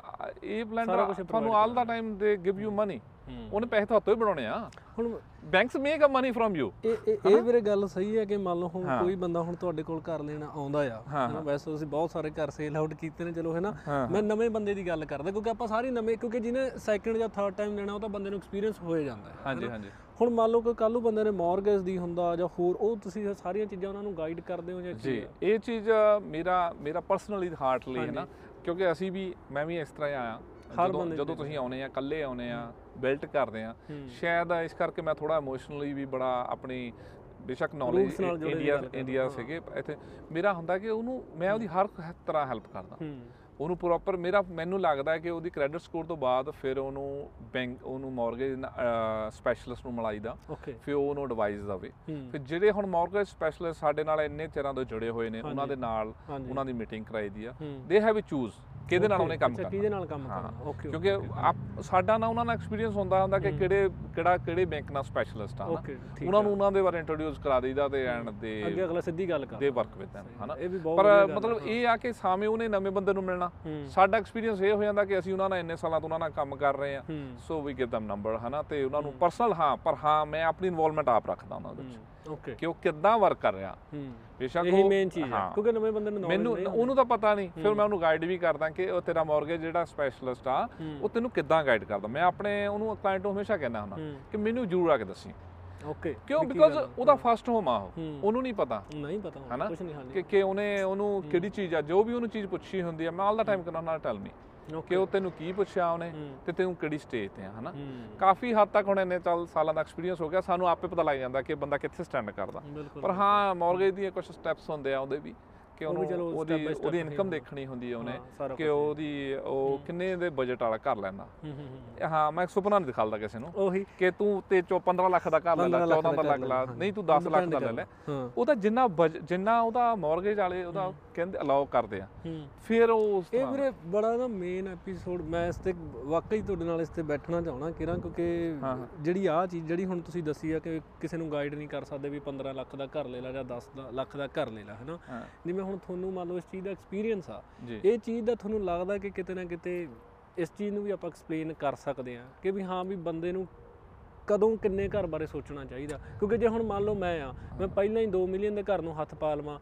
ਇਹ ਲੈਂਡਰ ਤੁਹਾਨੂੰ all the time they give you money ਉਹਨੇ ਪੈਸੇ ਤੁਹਾਤੋਂ ਹੀ ਬਣਾਉਣੇ ਆ। ਹੁਣ banks make a money from you ਇਹ ਇਹ ਵੀਰੇ ਗੱਲ ਸਹੀ ਹੈ ਕਿ ਮੰਨ ਲਓ ਹੁਣ। ਕੋਈ ਬੰਦਾ ਹੁਣ ਤੁਹਾਡੇ ਕੋਲ ਘਰ ਲੈਣ ਆਉਂਦਾ ਆ ਹਨਾ? ਵੈਸੇ ਤੁਸੀਂ ਬਹੁਤ ਸਾਰੇ ਘਰ ਸੇਲ ਆਊਟ ਕੀਤੇ ਨੇ ਚਲੋ ਹੈਨਾ? ਮੈਂ ਨਵੇਂ ਬੰਦੇ ਦੀ ਗੱਲ ਕਰਦਾ ਕਿਉਂਕਿ ਆਪਾਂ ਸਾਰੇ ਨਵੇਂ ਕਿਉਂਕਿ ਜਿਹਨੇ ਸੈਕੰਡ ਜਾਂ ਥਰਡ ਟਾਈਮ ਲੈਣਾ ਉਹ ਤਾਂ ਬੰਦੇ ਨੂੰ ਐਕਸਪੀਰੀਅੰਸ ਹੋਏ ਜਾਂਦਾ ਹੈ ਹਾਂਜੀ? ਹਾਂਜੀ ਹੁਣ ਮੰਨ ਲਓ ਕਿ ਕੱਲ ਨੂੰ ਬੰਦੇ ਨੇ ਮਾਰਗੇਜ ਦੀ ਹੁੰਦਾ ਜਾਂ ਹੋਰ ਉਹ ਤੁਸੀਂ ਸਾਰੀਆਂ ਚੀਜ਼ਾਂ ਉਹਨਾਂ ਨੂੰ ਗਾਈਡ ਕਰਦੇ ਹੋ ਜਾਂ ਕੀ ਜੀ? ਇਹ ਚੀਜ਼ ਮੇਰਾ ਮੇਰਾ ਪਰਸਨਲੀ ਹਾਰਟ ਲਈ ਹੈ ਨਾ ਕਿਉਂਕਿ ਅਸੀਂ ਵੀ ਮੈਂ ਵੀ ਇਸ ਤਰ੍ਹਾਂ ਆਇਆ ਜਦੋਂ ਜਦੋਂ ਤੁਸੀਂ ਆਉਨੇ ਆ ਇਕੱਲੇ ਆਉਨੇ ਆ ਬਿਲਟ ਕਰਦੇ ਆ। ਸ਼ਾਇਦ ਇਸ ਕਰਕੇ ਮੈਂ ਥੋੜਾ ਇਮੋਸ਼ਨਲੀ ਵੀ ਬੜਾ ਆਪਣੀ ਬੇਸ਼ੱਕ ਨੌਲੇਜ ਇੰਡੀਆ ਇੰਡੀਆ। ਸੀਗੇ ਇੱਥੇ ਮੇਰਾ ਹੁੰਦਾ ਕਿ ਉਹਨੂੰ ਮੈਂ ਉਹਦੀ ਹਰ ਤਰ੍ਹਾਂ ਹੈਲਪ ਕਰਦਾ ਉਹਨੂੰ ਪ੍ਰੋਪਰ ਮੇਰਾ ਮੈਨੂੰ ਲੱਗਦਾ ਹੈ ਕਿ ਉਹਦੀ ਕ੍ਰੈਡਿਟ ਸਕੋਰ ਤੋਂ ਬਾਅਦ ਫਿਰ ਉਹਨੂੰ ਬੈਂਕ ਉਹਨੂੰ ਮਾਰਗੇਜ ਸਪੈਸ਼ਲਿਸਟ ਨੂੰ ਮਿਲਾਈਦਾ ਫਿਰ ਉਹ ਉਹਨੂੰ ਐਡਵਾਈਸ ਦਵੇ ਫਿਰ ਜਿਹੜੇ ਹੁਣ ਮਾਰਗੇਜ ਸਪੈਸ਼ਲਿਸਟ ਸਾਡੇ ਨਾਲ ਇੰਨੇ ਚਿਰਾਂ ਤੋਂ ਜੁੜੇ ਹੋਏ ਨੇ ਉਹਨਾਂ ਦੇ ਨਾਲ ਉਹਨਾਂ ਦੀ ਮੀਟਿੰਗ ਕਰਾਈ ਦੀ ਆ। ਦੇ ਹੈਵ ਚੂਜ਼ ਕਿਹਦੇ ਨਾਲ ਉਹਨੇ ਕੰਮ ਕਰਨਾ? ਕਿਹਦੇ ਨਾਲ ਕੰਮ। ਕਰਨਾ? ਓਕੇ ਕਿਉਂਕਿ ਸਾਡਾ ਨਾ ਉਹਨਾਂ ਨਾਲ ਐਕਸਪੀਰੀਅੰਸ ਹੁੰਦਾ ਹੁੰਦਾ ਕਿ ਕਿਹੜੇ ਕਿਹੜਾ ਕਿਹੜੇ ਬੈਂਕ ਨਾਲ ਸਪੈਸ਼ਲਿਸਟ ਆ ਉਹਨਾਂ ਨੂੰ ਉਹਨਾਂ ਦੇ ਬਾਰੇ ਇੰਟਰੋਡਿਊਸ ਕਰਾ ਦਈਦਾ ਤੇ ਐਂਡ ਦੇ ਅੱਗੇ ਅਗਲਾ ਸਿੱਧੀ ਗੱਲ ਕਰ ਦੇ ਵਰਕ ਵਿਦ them ਹਨਾ? ਪਰ ਮਤਲਬ। ਇਹ ਆ ਕਿ ਸਾਵੇਂ ਉਹਨੇ ਨਵੇਂ ਬੰਦੇ ਨੂੰ ਮਿਲਣਾ। ਸਾਡਾ ਐਕਸਪੀਰੀਅੰਸ ਇਹ ਹੋ ਜਾਂਦਾ ਕਿ ਅਸੀਂ ਉਹਨਾਂ ਨਾਲ ਇੰਨੇ ਸਾਲਾਂ ਤੋਂ ਉਹਨਾਂ ਨਾਲ ਕੰਮ ਕਰ ਰਹੇ ਆ। So we give them number ਹਨਾ? ਤੇ ਉਹਨਾਂ ਨੂੰ ਪਰਸਨਲ ਹਾਂ ਪਰ ਹਾਂ ਮੈਂ ਆਪਣੀ ਇਨਵੋਲਵਮੈਂਟ ਆਪ ਰੱਖਦਾ ਉਹਨਾਂ ਦੇ ਵਿੱਚ। ਕਿ ਉਹ ਕਿੱਦਾਂ ਵਰਕ ਕਰ ਰਿਹਾ। ਹੂੰ। ਬੇਸ਼ੱਕ ਇਹੀ ਉਹ ਮੇਨ ਚੀਜ਼ ਹੈ। ਕਿਉਂਕਿ ਨਵੇਂ ਬੰਦੇ ਨੂੰ ਮੈਨੂੰ ਉਹਨੂੰ ਤਾਂ ਪਤਾ ਨਹੀਂ। ਫਿਰ ਮੈਂ ਉਹਨੂੰ ਗਾਈਡ ਵੀ ਕਰਦਾ ਕਿ ਉਹ ਤੇਰਾ ਮਾਰਗੇਜ ਜਿਹੜਾ ਸਪੈਸ਼ਲਿਸਟ ਆ। ਉਹ ਤੈਨੂੰ ਕਿੱਦਾਂ ਗਾਈਡ ਕਰਦਾ। ਮੈਂ ਆਪਣੇ ਉਹਨੂੰ ਕਲਾਇੰਟ ਨੂੰ ਹਮੇਸ਼ਾ ਕਹਿੰਦਾ ਹੁੰਦਾ ਕਿ ਮੈਨੂੰ ਜ਼ਰੂਰ ਆ ਕੇ ਦੱਸੀ। ਓਕੇ ਕਿਉਂ? ਬਿਕੋਜ਼ ਉਹਦਾ ਫਸਟ ਹੋਮ ਆ। ਉਹਨੂੰ ਨਹੀਂ ਪਤਾ। ਨਹੀਂ ਪਤਾ ਹਨਾ? ਕੁਝ ਨਹੀਂ ਹਾਲੇ। ਕਿ ਕਿ ਉਹਨੇ ਉਹਨੂੰ ਕਿਹੜੀ ਚੀਜ਼ ਆ ਜੋ ਵੀ ਉਹਨੂੰ ਚੀਜ਼ ਪੁੱਛੀ ਹੁੰਦੀ ਆ ਮੈਂ ਆਲ ਦਾ ਟਾਈਮ ਕਹਿੰਦਾ ਨਾਲ ਟੈਲ ਮੀ ਕਿ ਉਹ ਤੈਨੂੰ ਕੀ ਪੁੱਛਿਆ ਉਹਨੇ। ਤੇ ਤੈਨੂੰ ਕਿਹੜੀ ਸਟੇਜ ਤੇ ਆ ਹਨਾ? ਕਾਫੀ ਹੱਦ ਤੱਕ ਹੁਣ ਇੰਨੇ ਚੱਲ ਸਾਲਾਂ ਦਾ ਐਕਸਪੀਰੀਅੰਸ ਹੋ ਗਿਆ ਸਾਨੂੰ ਆਪੇ ਪਤਾ ਲੱਗ ਜਾਂਦਾ ਕਿ ਬੰਦਾ ਕਿੱਥੇ ਸਟੈਂਡ ਕਰਦਾ। ਪਰ ਹਾਂ ਮਾਰਗੇਜ ਦੀਆਂ ਕੁਝ ਸਟੈਪਸ ਹੁੰਦੇ ਆ ਉਹਦੇ ਵੀ। ਕਿ ਉਹਨੂੰ ਉਹਦੀ ਉਹਦੀ ਇਨਕਮ। ਦੇਖਣੀ ਹੁੰਦੀ ਹੈ ਉਹਨੇ ਕਿ ਉਹਦੀ ਉਹ ਕਿੰਨੇ ਦੇ ਬਜਟ ਵਾਲਾ ਘਰ ਲੈਂਦਾ। ਹੂੰ ਮੈਂ ਸੁਪਨਾ ਨਹੀਂ ਦਿਖਾਲਦਾ ਕਿਸੇ ਨੂੰ ਉਹੀ। ਕਿ ਤੂੰ ਤੇ ਚੋ 15 ਲੱਖ ਦਾ ਘਰ ਲੈ ਲੈ 15 ਲੱਖ 14 ਦਾ ਲੱਖ ਲਾ। ਨਹੀਂ ਤੂੰ 10 ਲੱਖ ਦਾ ਲੈ ਲੈ। ਉਹਦਾ ਜਿੰਨਾ ਜਿੰਨਾ ਉਹਦਾ ਮਾਰਗੇਜ ਵਾਲੇ ਉਹਦਾ ਕਹਿੰਦੇ ਅਲਾਉ ਕਰਦੇ ਆ। ਫਿਰ ਉਹ ਉਸ ਇਹ ਵੀਰੇ ਬੜਾ ਨਾ ਮੇਨ ਐਪੀਸੋਡ ਮੈਂ ਇਸ ਤੇ ਵਾਕਈ ਤੁਹਾਡੇ ਨਾਲ ਇਸ ਤੇ ਬੈਠਣਾ ਚਾਹਣਾ ਕਿਰਾਂ ਕਿਉਂਕਿ। ਜਿਹੜੀ ਆਹ ਚੀਜ਼ ਜਿਹੜੀ ਹੁਣ ਤੁਸੀਂ ਦੱਸੀ ਆ ਕਿ ਕਿਸੇ ਨੂੰ ਗਾਈਡ ਨਹੀਂ ਕਰ ਸਕਦੇ ਵੀ 15 ਲੱਖ ਦਾ ਘਰ ਲੈ ਲੈ ਜਾਂ 10 ਦਾ ਲੱਖ ਦਾ ਘਰ ਲੈ ਲੈ ਹੈਨਾ? ਜਿਵੇਂ ਹੁਣ ਤੁਹਾਨੂੰ ਮੰਨ ਲਓ ਇਸ ਚੀਜ਼ ਦਾ ਐਕਸਪੀਰੀਅੰਸ ਆ। ਇਹ ਚੀਜ਼ ਦਾ ਤੁਹਾਨੂੰ ਲੱਗਦਾ ਕਿ ਕਿਤੇ ਨਾ ਕਿਤੇ ਇਸ ਚੀਜ਼ ਨੂੰ ਵੀ ਆਪਾਂ ਐਕਸਪਲੇਨ ਕਰ ਸਕਦੇ ਆ ਕਿ ਵੀ ਹਾਂ ਵੀ ਬੰਦੇ ਨੂੰ ਕਦੋਂ ਕਿੰਨੇ ਘਰ ਬਾਰੇ ਸੋਚਣਾ ਚਾਹੀਦਾ। ਕਿਉਂਕਿ ਜੇ ਹੁਣ ਮੰਨ ਲਓ ਮੈਂ ਆ ਮੈਂ ਪਹਿਲਾਂ ਹੀ 2 ਮਿਲੀਅਨ ਦੇ ਘਰ ਨੂੰ ਹੱਥ ਪਾ ਲਵਾਂ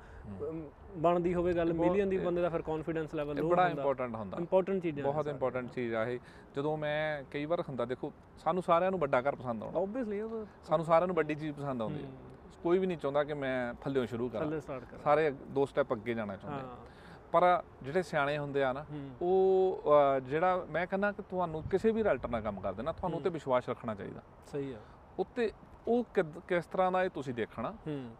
ਬਣਦੀ ਹੋਵੇ ਗੱਲ ਮਿਲੀਅਨ ਦੀ ਬੰਦੇ ਦਾ ਫਿਰ ਕੌਨਫੀਡੈਂਸ ਲੈਵਲ ਲੋ ਬੜਾ ਹੁੰਦਾ। ਇੰਪੋਰਟੈਂਟ ਹੁੰਦਾ। ਇੰਪੋਰਟੈਂਟ ਚੀਜ਼ਾਂ ਬਹੁਤ ਇੰਪੋਰਟੈਂਟ ਚੀਜ਼ ਆ ਇਹ। ਜਦੋਂ ਮੈਂ ਕਈ ਵਾਰ ਹੁੰਦਾ ਦੇਖੋ ਸਾਨੂੰ ਸਾਰਿਆਂ ਨੂੰ ਵੱਡਾ ਘਰ ਪਸੰਦ ਆਉਂਦਾ। ਆਬਵੀਅਸਲੀ ਸਾਨੂੰ ਸਾਰਿਆਂ ਨੂੰ ਵੱਡੀ ਚੀਜ਼ ਪਸੰਦ ਆਉਂਦੀ ਹੈ। ਕੋਈ ਵੀ ਨਹੀਂ ਚਾਹੁੰਦਾ ਕਿ ਮੈਂ ਥੱਲੇੋਂ ਸ਼ੁਰੂ ਕਰਾਂ। ਥੱਲੇ ਸਟਾਰਟ ਕਰ। ਸਾਰੇ ਦੋ ਸਟੈਪ ਅੱਗੇ ਜਾਣਾ ਚਾਹੁੰਦੇ। ਹਾਂ। ਪਰ ਜਿਹੜੇ ਸਿਆਣੇ ਹੁੰਦੇ ਆ ਨਾ ਉਹ ਜਿਹੜਾ ਮੈਂ ਕਹਿੰਦਾ ਕਿ ਤੁਹਾਨੂੰ ਕਿਸੇ ਵੀ ਰਾਈਟਰ ਨਾਲ ਕੰਮ ਕਰਦੇ ਨਾ ਤੁਹਾਨੂੰ ਉੱਤੇ ਵਿਸ਼ਵਾਸ ਰੱਖਣਾ ਚਾਹੀਦਾ। ਸਹੀ ਆ। ਉੱਤੇ ਉਹ ਕਿਸ ਤਰ੍ਹਾਂ ਦਾ ਇਹ ਤੁਸੀਂ ਦੇਖਣਾ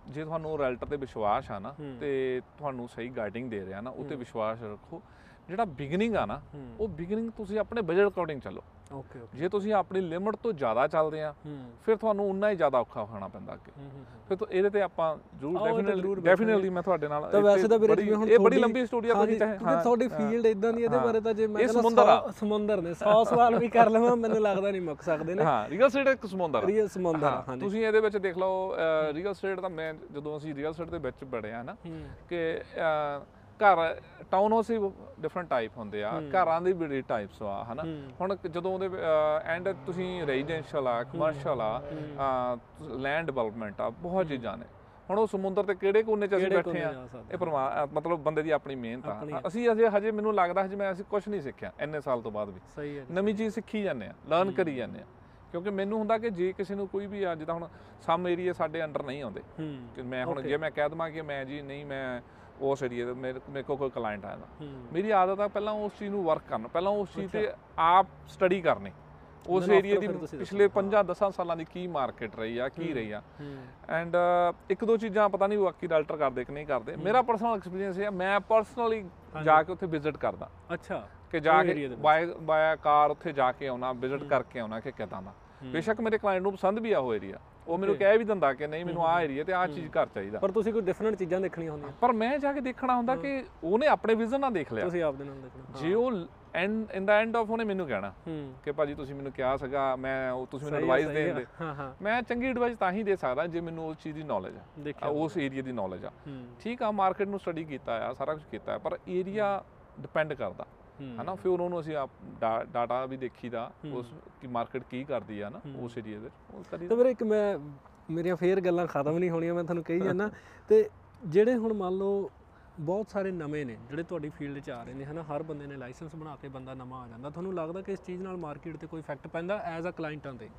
ਜੇ ਤੁਹਾਨੂੰ ਰਾਈਟਰ ਤੇ ਵਿਸ਼ਵਾਸ ਆ ਨਾ। ਤੇ ਤੁਹਾਨੂੰ ਸਹੀ ਗਾਈਡਿੰਗ ਦੇ ਰਿਹਾ ਨਾ ਉੱਤੇ ਵਿਸ਼ਵਾਸ ਰੱਖੋ। ਜਿਹੜਾ ਬਿਗਨਿੰਗ ਆ ਨਾ ਉਹ ਬਿਗਨਿੰਗ ਤੁਸੀਂ ਆਪਣੇ ਬਜਟ ਅਕੋਰਡਿੰਗ ਚੱਲੋ। ਓਕੇ ਓਕੇ ਜੇ ਤੁਸੀਂ ਆਪਣੀ ਲਿਮਟ ਤੋਂ ਜ਼ਿਆਦਾ ਚੱਲਦੇ ਆ ਹੂੰ। ਫਿਰ ਤੁਹਾਨੂੰ ਉਨਾ ਹੀ ਜ਼ਿਆਦਾ ਔਖਾ ਹੋਣਾ ਪੈਂਦਾ ਅੱਗੇ। ਹੂੰ, ਹੂੰ ਫਿਰ ਤੋਂ ਇਹਦੇ ਤੇ ਆਪਾਂ ਜ਼ਰੂਰ ਡੈਫੀਨਿਟਲੀ ਮੈਂ ਤੁਹਾਡੇ ਨਾਲ ਤਾਂ ਇਹ ਵੈਸੇ ਤੇ ਵੀਰੇ ਬੜੀ- ਜਿਵੇਂ ਹੁਣ ਇਹ ਬੜੀ ਲੰਬੀ ਸਟੋਰੀ ਆ ਤੁਸੀਂ ਚਾਹੇ ਕਿਉਂਕਿ ਤੁਹਾਡੀ ਫੀਲਡ ਇਦਾਂ ਦੀ ਇਹਦੇ ਹਾਂ। ਬਾਰੇ ਤਾਂ ਜੇ ਮੈਂ ਸਮੁੰਦਰ ਸਮੁੰਦਰ ਨੇ 100 ਸਵਾਲ ਵੀ ਕਰ ਲਵਾਂ ਮੈਨੂੰ ਲੱਗਦਾ ਨਹੀਂ ਮੁੱਕ ਸਕਦੇ ਨੇ। ਹਾਂ ਰੀਅਲ ਸਟੇਟ ਇੱਕ ਸਮੁੰਦਰ ਰੀਅਲ ਸਮੁੰਦਰ ਹਾਂ, ਤੁਸੀਂ ਇਹਦੇ ਵਿੱਚ ਦੇਖ ਲਓ ਰੀਅਲ ਸਟੇਟ ਦਾ ਮੈਂ ਜਦੋਂ ਅਸੀਂ ਰੀਅਲ ਸਟੇਟ ਦੇ ਵਿੱਚ ਬੜੇ ਆ ਨਾ ਹੂੰ। ਕਿ ਘਰ ਟਾਊਨ ਹਾਊਸ ਹੀ ਡਿਫਰੈਂਟ ਟਾਈਪ ਹੁੰਦੇ ਆ। ਘਰਾਂ ਦੀ ਬੜੀ ਟਾਈਪਸ ਆ ਹਨਾ। ਹੁਣ ਜਦੋਂ ਉਹਦੇ ਐਂਡ ਤੁਸੀਂ ਰੈਜ਼ੀਡੈਂਸ਼ੀਅਲ ਆ ਕਮਰਸ਼ੀਅਲ ਆ ਲੈਂਡ ਡਿਵੈਲਪਮੈਂਟ ਆ ਬਹੁਤ ਚੀਜ਼ਾਂ ਨੇ। ਹੁਣ ਉਹ ਸਮੁੰਦਰ ਤੇ ਕਿਹੜੇ ਕੋਨੇ ਚ ਅਸੀਂ ਬੈਠੇ ਆ ਇਹ ਮਤਲਬ ਬੰਦੇ ਦੀ ਆਪਣੀ ਮਿਹਨਤ ਆ। ਅਸੀਂ ਅਜੇ ਹਜੇ ਮੈਨੂੰ ਲੱਗਦਾ ਹਜੇ ਮੈਂ ਅਸੀਂ ਕੁਝ ਨਹੀਂ ਸਿੱਖਿਆ ਇੰਨੇ ਸਾਲ ਤੋਂ ਬਾਅਦ ਵੀ। ਨਵੀਂ ਚੀਜ਼ ਸਿੱਖੀ ਜਾਂਦੇ ਆ ਲਰਨ ਕਰੀ ਜਾਂਦੇ ਆ। ਕਿਉਂਕਿ ਮੈਨੂੰ ਹੁੰਦਾ ਕਿ ਜੇ ਕਿਸੇ ਨੂੰ ਕੋਈ ਵੀ ਆ ਜਿੱਦਾਂ ਹੁਣ ਸਮ ਏਰੀਆ ਸਾਡੇ ਅੰਡਰ ਨਹੀਂ ਆਉਂਦੇ। ਕਿ ਮੈਂ ਹੁਣ ਜੇ ਮੈਂ ਕਹਿ ਦਵਾਂ ਕਿ ਮੈਂ ਜੀ ਨਹੀਂ ਮੈਂ ਉਸ ਏਰੀਆ ਦੇ ਮੇਰੇ ਕੋਲ ਕੋਈ ਕਲਾਇੰਟ ਆਇਆ ਹੂੰ। ਮੇਰੀ ਆਦਤ ਆ ਪਹਿਲਾਂ ਉਸ ਚੀਜ਼ ਨੂੰ ਵਰਕ ਕਰਨਾ। ਪਹਿਲਾਂ ਉਸ ਚੀਜ਼ ਤੇ ਆਪ ਸਟੱਡੀ ਕਰਨੀ। ਉਸ after ਦੀ ਪਿਛਲੇ 5-10 ਸਾਲਾਂ ਦੀ ਕੀ ਮਾਰਕੀਟ ਰਹੀ ਆ ਕੀ ਰਹੀ ਆ। ਹੂੰ। ਐਂਡ ਇੱਕ ਦੋ ਚੀਜ਼ਾਂ ਪਤਾ ਨਹੀਂ ਬਾਕੀ ਡਾਕਟਰ ਕਰਦੇ ਕਿ ਨਹੀਂ ਕਰਦੇ। ਮੇਰਾ ਪਰਸਨਲ ਐਕਸਪੀਰੀਅੰਸ ਆ ਮੈਂ ਪਰਸਨਲੀ ਜਾ ਕੇ ਉੱਥੇ ਵਿਜ਼ਿਟ ਕਰਦਾ। ਅੱਛਾ। ਕਿ ਜਾ ਕੇ ਦੇ। ਬਾਏ ਬਾਇਆ ਕਾਰ ਉੱਥੇ ਜਾ ਕੇ ਆਉਣਾ ਵਿਜ਼ਿਟ ਕਰਕੇ ਆਉਣਾ ਕਿ ਕਿਦਾਂ ਦਾ। ਬੇਸ਼ੱਕ ਮੇਰੇ ਕਲਾਇੰਟ ਨੂੰ ਪਸੰਦ ਵੀ ਆ ਉਹ ਏਰੀਆ ਉਹ ਮੈਨੂੰ ਕਹਿ ਵੀ ਦਿੰਦਾ ਕਿ ਨਹੀਂ ਮੈਨੂੰ ਆਹ ਏਰੀਆ ਤੇ ਆਹ ਚੀਜ਼ ਘਰ ਚਾਹੀਦਾ। ਪਰ ਤੁਸੀਂ ਕੋਈ ਡਿਫਰੈਂਟ ਚੀਜ਼ਾਂ ਦੇਖਣੀਆਂ ਹੁੰਦੀਆਂ। ਪਰ ਮੈਂ ਜਾ ਕੇ ਦੇਖਣਾ ਹੁੰਦਾ ਕਿ ਉਹਨੇ ਆਪਣੇ ਵਿਜ਼ਨ ਨਾਲ ਦੇਖ ਲਿਆ। ਤੁਸੀਂ ਆਪਦੇ ਨਾਲ ਦੇਖਣਾ ਜੇ ਉਹ and in the end of ਉਹਨੇ ਮੈਨੂੰ ਕਹਿਣਾ ਕਿ ਭਾਜੀ ਤੁਸੀਂ ਮੈਨੂੰ ਕਿਹਾ ਸੀਗਾ ਮੈਂ ਉਹ ਤੁਸੀਂ ਮੈਨੂੰ ਆ, ਐਡਵਾਈਸ ਆ। ਦੇ। ਹਾਂ ਮੈਂ ਚੰਗੀ ਐਡਵਾਈਸ ਤਾਂ ਹੀ ਦੇ ਸਕਦਾ ਜੇ ਮੈਨੂੰ ਉਸ ਚੀਜ਼ ਦੀ ਨੌਲੇਜ ਆ। ਆ, ਉਸ ਏਰੀਆ ਦੀ ਨੌਲੇਜ ਆ। ਠੀਕ ਆ ਮਾਰਕੀਟ ਨੂੰ ਸਟੱਡੀ ਕੀਤਾ ਆ ਸਾਰਾ ਕੁਝ ਕੀਤਾ ਪਰ ਏਰੀਆ ਡਿਪੈਂਡ ਕਰਦਾ। ਹਨਾ ਫਿਰ ਉਹਨੂੰ ਅਸੀਂ ਡਾਟਾ ਵੀ ਦੇਖੀਦਾ ਉਸ ਕੀ ਮਾਰਕੀਟ ਕੀ ਕਰਦੀ ਆ ਨਾ ਉਸ ਏਰੀਆ ਦੇ ਉਹ ਕਦੀ ਤੇ ਵੀਰੇ ਇੱਕ ਮੈਂ ਮੇਰੀਆਂ ਫੇਰ ਗੱਲਾਂ ਖਤਮ ਨਹੀਂ ਹੋਣੀਆਂ ਮੈਂ ਤੁਹਾਨੂੰ ਕਹੀ ਜਾਂਦਾ। ਤੇ ਜਿਹੜੇ ਹੁਣ ਮੰਨ ਲਓ ਬਹੁਤ ਸਾਰੇ ਨਵੇਂ ਨੇ ਜਿਹੜੇ ਤੁਹਾਡੀ ਫੀਲਡ 'ਚ ਆ ਰਹੇ ਨੇ ਹਨਾ ਹਰ ਬੰਦੇ ਨੇ ਲਾਇਸੈਂਸ ਬਣਾ ਕੇ ਬੰਦਾ ਨਵਾਂ ਆ ਜਾਂਦਾ। ਤੁਹਾਨੂੰ ਲੱਗਦਾ ਕਿ ਇਸ ਚੀਜ਼ ਨਾਲ ਮਾਰਕੀਟ ਤੇ ਕੋਈ ਇਫੈਕਟ ਪੈਂਦਾ ਐਜ਼ ਅ ਕਲਾਇੰਟਾਂ ਤੇ?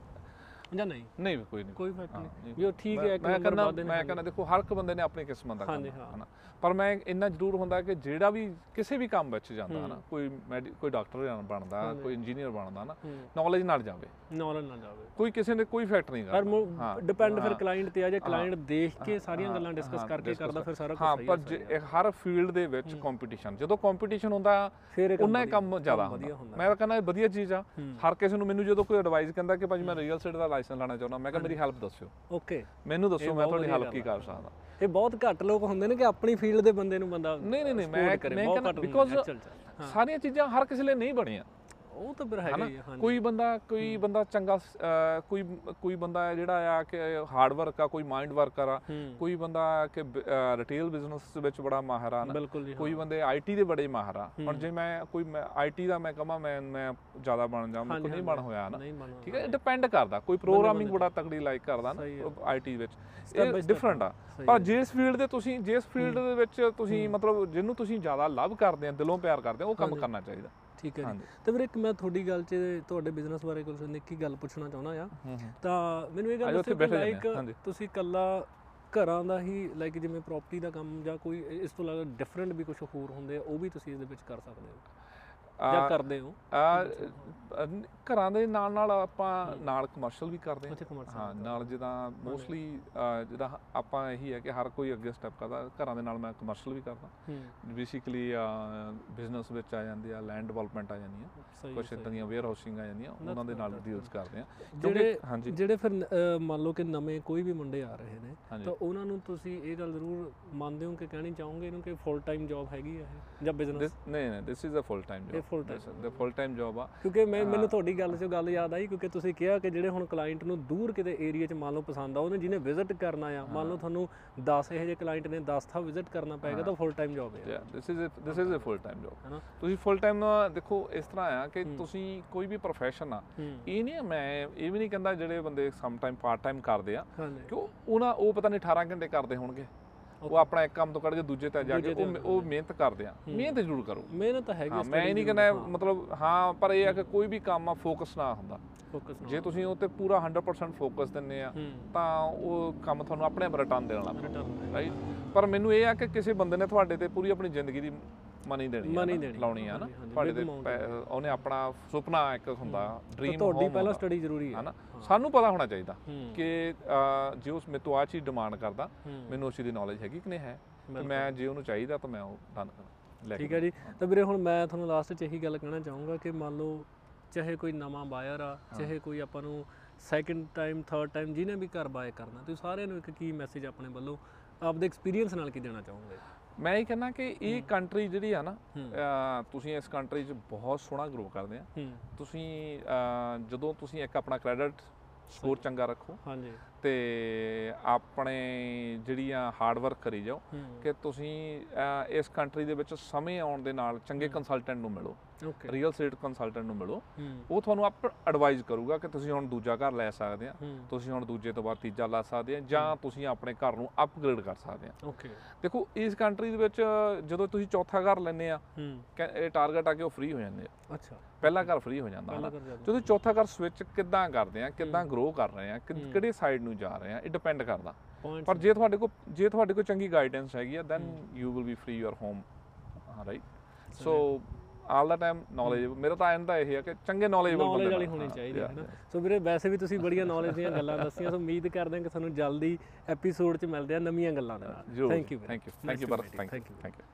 ਜਾਂ ਨਹੀਂ? ਨਹੀਂ ਕੋਈ ਨਹੀਂ। ਕੋਈ ਇਫੈਕਟ ਹਾਂ, ਨਹੀਂ। ਨਹੀਂ। ਵੀ ਉਹ ਠੀਕ ਹੈ ਇੱਕ ਮੈਂ ਨੰਬਰ ਕਹਿੰਦਾ ਵੱਧ ਮੈਂ ਕਹਿੰਦਾ ਦੇਖੋ ਹਰ ਇੱਕ ਬੰਦੇ ਨੇ ਆਪਣੀ ਕਿਸਮਤ ਦਾ ਹਾਂਜੀ, ਕੰਮ ਹਾਂ। ਹਨਾ। ਪਰ ਮੈਂ ਇੰਨਾ ਜ਼ਰੂਰ ਹੁੰਦਾ ਕਿ ਜਿਹੜਾ ਵੀ ਕਿਸੇ ਵੀ ਕੰਮ ਵਿੱਚ ਜਾਂਦਾ ਹਨਾ ਕੋਈ ਮੈਡੀ- ਕੋਈ ਡਾਕਟਰ ਬਣਦਾ ਕੋਈ ਇੰਜੀਨੀਅਰ ਬਣਦਾ ਨਾ ਨੌਲੇਜ ਨਾਲ ਜਾਵੇ। ਨੌਲੇਜ ਨਾ ਜਾਵੇ। ਕੋਈ ਕਿਸੇ ਨੇ ਕੋਈ ਫੈਕਟ ਨਹੀਂ ਪਰ ਕਰਦਾ। ਡਿਪੈਂਡ ਫਿਰ। ਕਲਾਇੰਟ ਤੇ ਆ ਜੇ ਕਲਾਇੰਟ ਦੇਖ ਕੇ ਸਾਰੀਆਂ ਗੱਲਾਂ ਡਿਸਕਸ ਕਰਕੇ ਕਰਦਾ ਫਿਰ ਸਾਰਾ ਕੁਝ ਹਾਂ ਸਹੀ ਪਰ ਜੇ ਇਹ ਹਰ ਫੀਲਡ ਦੇ ਵਿੱਚ ਕੰਪੀਟੀਸ਼ਨ ਜਦੋਂ ਕੰਪੀਟੀਸ਼ਨ ਹੁੰਦਾ ਫਿਰ ਇਹ ਕੰਮ ਉਨਾ ਹੀ ਕੰਮ ਜ਼ਿਆਦਾ ਹੁੰਦਾ। ਮੈਂ ਤਾਂ ਕਹਿੰਦਾ ਇਹ ਵਧੀਆ ਚੀਜ਼ ਆ। ਹਰ ਕਿਸੇ ਨੂੰ ਮੈਨੂੰ ਜਦੋਂ ਕੋਈ ਐਡਵਾਈਸ ਕਹਿੰਦਾ ਕਿ ਭਾਜੀ ਮੈਂ ਰੀਅਲ ਸਟੇਟ ਦਾ ਲਾਇਸੈਂਸ ਲੈਣਾ ਚਾਹੁੰਦਾ ਮੈਂ ਕਿਹਾ ਮੇਰੀ ਹੈਲਪ ਦੱਸਿਓ। ਓਕੇ ਮੈਨੂੰ ਦੱਸੋ ਮੈਂ ਤੁਹਾਡੀ ਹੈਲਪ ਕੀ ਕਰ ਸਕਦਾ। ਇਹ ਬਹੁਤ ਘੱਟ ਲੋਕ ਹੁੰਦੇ ਨੇ ਕਿ ਆਪਣੀ ਫੀਲਡ ਦੇ ਬੰਦੇ ਨੂੰ ਬੰਦਾ ਨਹੀਂ ਨਹੀਂ ਨਹੀਂ ਮੈਂ ਮੈਂ ਕਹਿੰਦਾ ਬਿਕੋਜ਼। ਸਾਰੀਆਂ ਚੀਜ਼ਾਂ ਹਰ ਕਿਸੇ ਲਈ ਨਹੀਂ ਬਣੀਆਂ। ਉਹ ਤਾਂ ਫਿਰ ਹੈਗਾ ਹੀ ਆ, ਹਾਂਜੀ। ਕੋਈ ਬੰਦਾ ਕੋਈ ਬੰਦਾ ਚੰਗਾ ਅਹ ਕੋਈ ਕੋਈ ਬੰਦਾ ਹੈ ਜਿਹੜਾ ਆ ਕਿ ਹਾਰਡ ਵਰਕ ਆ ਕੋਈ ਮਾਈਂਡ ਵਰਕਰ ਆ ਹੂੰ। ਕੋਈ ਬੰਦਾ ਕਿ ਰਿਟੇਲ ਬਿਜ਼ਨਸ ਵਿੱਚ ਬੜਾ ਮਾਹਿਰ ਆ ਨਾ ਬਿਲਕੁਲ ਜੀ ਕੋਈ ਬੰਦੇ ਆਈਟੀ ਦੇ ਬੜੇ ਮਾਹਿਰ ਆ। ਹੁਣ ਜੇ ਮੈਂ ਕੋਈ ਆਈਟੀ ਦਾ ਮੈਂ ਕਹਾਂ ਮੈਂ ਮੈਂ ਜ਼ਿਆਦਾ ਬਣ ਜਾ ਕੋਲ ਨਹੀਂ ਬਣ ਹੋਇਆ ਨਾ ਨਹੀਂ ਬਣਦਾ ਠੀਕ ਹੈ? ਡਿਪੈਂਡ ਕਰਦਾ ਕੋਈ ਪ੍ਰੋਗਰਾਮਿੰਗ ਬੜਾ ਤਗੜੀ ਲਾਈਕ ਕਰਦਾ ਨਾ ਸਹੀ ਆਈਟੀ ਵਿੱਚ। Step by ਇਹ step ਡਿਫਰੈਂਟ ਆ। ਸਹੀ ਪਰ ਜਿਸ ਫੀਲਡ ਦੇ ਤੁਸੀਂ ਜਿਸ ਫੀਲਡ ਦੇ ਵਿੱਚ ਤੁਸੀਂ ਮਤਲਬ ਜਿਹਨੂੰ ਤੁਸੀਂ ਜ਼ਿਆਦਾ ਲਵ ਕਰਦੇ ਆ ਦਿਲੋਂ ਪਿਆਰ ਕਰਦੇ ਆ ਉਹ ਕੰਮ ਕਰਨਾ ਚਾਹੀਦਾ। ਠੀਕ ਹੈ ਜੀ। ਤੇ ਵੀਰੇ ਇੱਕ ਮੈਂ ਤੁਹਾਡੀ ਗੱਲ 'ਚ ਤੁਹਾਡੇ ਬਿਜ਼ਨਸ ਬਾਰੇ ਕੁਝ ਨਿੱਕੀ ਗੱਲ ਪੁੱਛਣਾ ਚਾਹੁੰਦਾ ਆ। ਤਾਂ ਮੈਨੂੰ ਇਹ ਗੱਲ ਦੱਸੋ ਕਿ ਲਾਈਕ। ਤੁਸੀਂ ਕੱਲਾ ਘਰਾਂ ਦਾ ਹੀ ਲਾਈਕ ਜਿਵੇਂ ਪ੍ਰਾਪਰਟੀ ਦਾ ਕੰਮ ਜਾਂ ਕੋਈ ਇਸ ਤੋਂ ਇਲਾਵਾ ਡਿਫਰੈਂਟ ਵੀ ਕੁਝ ਹੋਰ ਹੁੰਦੇ ਆ ਉਹ ਵੀ ਤੁਸੀਂ ਇਸ ਦੇ ਵਿੱਚ ਕਰ ਸਕਦੇ ਹੋ। ਜਾਂ ਆ- ਕਰਦੇ ਹੋ? ਆ ਘਰਾਂ ਦੇ ਨਾਲ ਨਾਲ ਆਪਾਂ ਨਾਲ ਕਮਰਸ਼ੀਅਲ ਵੀ ਕਰਦੇ ਹਾਂ। ਹਾਂ ਨਾਲ ਜਿੱਦਾਂ ਮੋਸਟਲੀ ਜਿੱਦਾਂ ਆਪਾਂ ਇਹੀ ਹੈ ਕਿ ਹਰ ਕੋਈ ਅੱਗੇ ਸਟੈਪ ਕਰਦਾ ਘਰਾਂ ਦੇ ਨਾਲ ਮੈਂ ਕਮਰਸ਼ੀਅਲ ਵੀ ਕਰਦਾ। ਹੂੰ। ਬੇਸਿਕਲੀ ਬਿਜ਼ਨਸ ਵਿੱਚ ਆ ਜਾਂਦੀ ਆ ਲੈਂਡ ਡਿਵੈਲਪਮੈਂਟ ਆ ਜਾਂਦੀਆਂ ਸਹੀ ਕੁਝ ਇਦਾਂ ਦੀਆਂ ਵੇਅਰ ਹਾਊਸਿੰਗ ਆ ਜਾਂਦੀਆਂ ਉਹਨਾਂ ਦੇ ਨਾਲ ਡੀਲਸ ਕਰਦੇ ਆ ਜਿਹੜੇ ਹਾਂਜੀ। ਜਿਹੜੇ ਫਿਰ ਮੰਨ ਲਓ ਕਿ ਨਵੇਂ ਕੋਈ ਵੀ ਮੁੰਡੇ ਆ ਰਹੇ ਨੇ। ਤਾਂ ਉਹਨਾਂ ਨੂੰ ਤੁਸੀਂ ਇਹ ਗੱਲ ਜ਼ਰੂਰ ਮੰਨਦੇ ਹੋ ਕਿ ਕਹਿਣੀ ਚਾਹੋਗੇ ਇਹਨੂੰ ਕਿ ਫੁੱਲ ਟਾਈਮ ਜੌਬ ਹੈਗੀ ਆ ਇਹ ਜਾਂ ਬਿਜ਼ਨਸ ਨਹੀਂ ਨਹੀਂ this is a full time job full time? The full time job ਆ। ਕਿਉਂਕਿ ਮੈਂ ਮੈਨੂੰ ਤੁਹਾਡੀ ਗੱਲ 'ਚੋਂ ਗੱਲ ਯਾਦ ਆਈ ਕਿਉਂਕਿ ਤੁਸੀਂ ਕਿਹਾ ਕਿ ਜਿਹੜੇ ਹੁਣ ਕਲਾਇੰਟ ਨੂੰ ਦੂਰ ਕਿਤੇ ਏਰੀਆ 'ਚ ਮੰਨ ਲਓ ਪਸੰਦ ਆ ਉਹਨੇ ਜਿਹਨੇ ਵਿਜ਼ਿਟ ਕਰਨਾ ਆ ਮੰਨ ਲਓ ਤੁਹਾਨੂੰ 10 ਇਹੋ ਜਿਹੇ ਕਲਾਇੰਟ ਨੇ 10 ਥਾਂ ਵਿਜ਼ਿਟ ਕਰਨਾ ਪਏਗਾ ਤਾਂ ਫੁੱਲ ਟਾਈਮ ਜੌਬ ਹੈ ਯਾ this is this is a full time job ਤੁਸੀਂ ਫੁੱਲ ਟਾਈਮ ਦੇਖੋ ਇਸ ਤਰ੍ਹਾਂ ਆ ਕਿ ਤੁਸੀਂ ਕੋਈ ਵੀ profession ਆ ਇਹ ਨਹੀਂ ਮੈਂ ਇਹ ਵੀ ਨਹੀਂ ਕਹਿੰਦਾ ਜਿਹੜੇ ਬੰਦੇ ਸਮ ਟਾਈਮ ਪਾਰਟ ਟਾਈਮ ਕਰਦੇ ਆ। ਕਿ ਉਹ- ਉਹਨਾਂ ਉਹ ਪਤਾ ਨਹੀਂ 18 ਘੰਟੇ ਕਰਦੇ ਹੋਣਗੇ। ਉਹ ਆਪਣਾ ਇੱਕ ਕੰਮ ਤੋਂ ਕੱਢ ਕੇ ਦੂਜੇ ਤੇ ਜਾ ਕੇ ਉਹ ਉਹ ਮਿਹਨਤ ਕਰਦੇ ਆ। ਮਿਹਨਤ ਜ਼ਰੂਰ ਕਰੋ। ਮਿਹਨਤ ਤਾਂ ਹੈਗੀ ਮੈਂ ਇਹ ਨਹੀਂ ਕਹਿੰਦਾ ਮਤਲਬ ਹਾਂ ਪਰ ਇਹ ਆ ਕਿ ਕੋਈ ਵੀ ਕੰਮ ਆ ਫੋਕਸ ਨਾ ਹੁੰਦਾ। ਫੋਕਸ ਜੇ ਤੁਸੀਂ ਉਹ ਤੇ ਪੂਰਾ 100% ਫੋਕਸ ਦਿੰਦੇ ਆ ਤਾਂ ਉਹ ਕੰਮ ਤੁਹਾਨੂੰ ਆਪਣੇ ਆਪ ਰਿਟਰਨ ਦੇਣ ਲੱਗ ਪੈਂਦਾ ਰਾਈਟ ਪਰ ਮੈਨੂੰ ਇਹ ਆ ਕਿ ਕਿਸੇ ਬੰਦੇ ਨੇ ਤੁਹਾਡੇ ਤੇ ਪੂਰੀ ਆਪਣੀ ਜ਼ਿੰਦਗੀ ਦੀ ਮਨੀ ਦੇਣੀ ਆ Money ਨਾ, ਦੇਣੀ, ਲਾਉਣੀ ਆ ਨਾ। ਹਾਂਜੀ, ਹਾਂਜੀ, ਤੁਹਾਡੇ ਤੇ amount ਪੈ- ਉਹਨੇ ਆਪਣਾ ਸੁਪਨਾ ਇੱਕ ਹੁੰਦਾ ਡ੍ਰੀਮ ਤੁਹਾਡੀ ਪਹਿਲਾਂ ਸਟੱਡੀ ਜ਼ਰੂਰੀ ਹੈ ਹਨਾ ਸਾਨੂੰ ਪਤਾ ਹੋਣਾ ਚਾਹੀਦਾ ਹੂੰ। ਕਿ ਅਹ, ਜੇ ਉਸ ਮੇਰੇ ਤੋਂ ਆ ਚੀਜ਼ ਡਿਮਾਂਡ ਕਰਦਾ ਹੂੰ। ਮੈਨੂੰ ਉਸ ਚੀਜ਼ ਦੀ ਨੌਲੇਜ ਹੈਗੀ ਕਿ ਨਹੀਂ ਹੈ? ਤੇ ਮੈਂ ਜੇ ਉਹਨੂੰ ਚਾਹੀਦਾ ਤਾਂ ਮੈਂ ਉਹ ਡਨ ਕਰਾਂ ਲੈ ਕੇ ਠੀਕ ਹੈ ਜੀ। ਤਾਂ ਵੀਰੇ ਹੁਣ ਮੈਂ ਤੁਹਾਨੂੰ ਲਾਸਟ 'ਚ ਇਹੀ ਗੱਲ ਕਹਿਣਾ ਚਾਹੂੰਗਾ ਕਿ ਮੰਨ ਲਓ ਚਾਹੇ ਕੋਈ ਨਵਾਂ ਬਾਇਰ ਆ ਚਾਹੇ ਕੋਈ ਆਪਾਂ ਨੂੰ ਸੈਕਿੰਡ ਟਾਈਮ ਥਰਡ ਟਾਈਮ ਜਿਹਨੇ ਵੀ ਘਰ ਬਾਏ ਕਰਨਾ ਤੁਸੀਂ ਸਾਰਿਆਂ ਨੂੰ ਇੱਕ ਕੀ ਮੈਸੇਜ ਆਪਣੇ ਵੱਲੋਂ ਆਪਦੇ ਐਕਸਪੀਰੀਅੰਸ ਨਾਲ ਕੀ ਦੇਣਾ ਚਾਹੋਗੇ? ਮੈਂ ਇਹ ਕਹਿੰਦਾ ਕਿ ਇਹ ਕੰਟਰੀ ਜਿਹੜੀ ਆ ਨਾ ਤੁਸੀਂ ਇਸ ਕੰਟਰੀ 'ਚ ਬਹੁਤ ਸੋਹਣਾ ਗਰੋ ਕਰਦੇ ਆ। ਤੁਸੀਂ ਜਦੋਂ ਤੁਸੀਂ ਇੱਕ ਆਪਣਾ ਕ੍ਰੈਡਿਟ ਸਕੋਰ ਚੰਗਾ ਰੱਖੋ ਹਾਂਜੀ। ਤੇ ਆਪਣੇ ਜਿਹੜੀਆਂ ਹਾਰਡ ਵਰਕ ਕਰੀ ਜਾਓ ਕਿ ਤੁਸੀਂ ਇਸ ਕੰਟਰੀ ਦੇ ਵਿੱਚ ਸਮੇਂ ਆਉਣ ਦੇ ਨਾਲ ਚੰਗੇ ਕੰਸਲਟੈਂਟ ਨੂੰ ਮਿਲੋ। ਰੀਅਲ ਸਟੇਟ ਕੰਸਲਟੈਂਟ ਨੂੰ ਮਿਲੋ। ਉਹ ਤੁਹਾਨੂੰ ਆਪ ਐਡਵਾਈਜ਼ ਕਰੂਗਾ ਕਿ ਤੁਸੀਂ ਹੁਣ ਦੂਜਾ ਘਰ ਲੈ ਸਕਦੇ ਆ। ਤੁਸੀਂ ਹੁਣ ਦੂਜੇ ਤੋਂ ਬਾਅਦ ਤੀਜਾ ਲਾ ਸਕਦੇ ਆ ਜਾਂ ਤੁਸੀਂ ਆਪਣੇ ਘਰ ਨੂੰ ਅਪਗ੍ਰੇਡ ਕਰ ਸਕਦੇ ਆ। ਓਕੇ ਦੇਖੋ ਇਸ ਕੰਟਰੀ ਦੇ ਵਿੱਚ ਜਦੋਂ ਤੁਸੀਂ ਚੌਥਾ ਘਰ ਲੈਂਦੇ ਆ ਇਹ ਟਾਰਗੇਟ ਆ ਕਿ ਉਹ ਫ੍ਰੀ ਹੋ ਜਾਂਦੇ ਆ। ਅੱਛਾ। ਪਹਿਲਾ ਘਰ ਫ੍ਰੀ ਹੋ ਜਾਂਦਾ ਜਾਂਦੇ ਚੌਥਾ ਘਰ ਸਵਿਚ ਕਿੱਦਾਂ ਕਰਦੇ ਆ ਕਿੱਦਾਂ ਗਰੋ ਕਰ ਰਹੇ ਆ ਕਿਹੜੇ ਸਾਈਡ ਨੂੰ ਜਾ ਰਹੇ ਆ ਇਹ ਡਿਪੈਂਡ ਕਰਦਾ। ਪਰ ਜੇ ਤੁਹਾਡੇ ਕੋਲ ਜੇ ਤੁਹਾਡੇ ਕੋਲ ਚੰਗੀ ਗਾਈਡੈਂਸ ਹੈਗੀ ਆ then you will be free your home ਹਾਂ right so all the time knowledge ਮੇਰਾ ਤਾਂ ਐਂਡ ਤਾਂ ਇਹ ਹੈ ਕਿ ਚੰਗੇ ਨੌਲੇਜਬਲ ਬੰਦੇ ਨੌਲੇਜ ਵਾਲੀ ਹੋਣੀ ਚਾਹੀਦੀ ਹੈ ਨਾ? ਸੋ ਵੀਰੇ ਵੈਸੇ ਵੀ ਤੁਸੀਂ ਬੜੀਆਂ ਨੌਲੇਜ ਦੀਆਂ ਗੱਲਾਂ ਦੱਸੀਆਂ ਸੋ ਉਮੀਦ ਕਰਦੇ ਹਾਂ ਕਿ ਤੁਹਾਨੂੰ ਜਲਦੀ ਐਪੀਸੋਡ 'ਚ ਮਿਲਦੇ ਆ ਨਵੀਆਂ ਗੱਲਾਂ ਦੇ ਨਾਲ। Thank you thank you thank you ਬਰਤ thank you thank you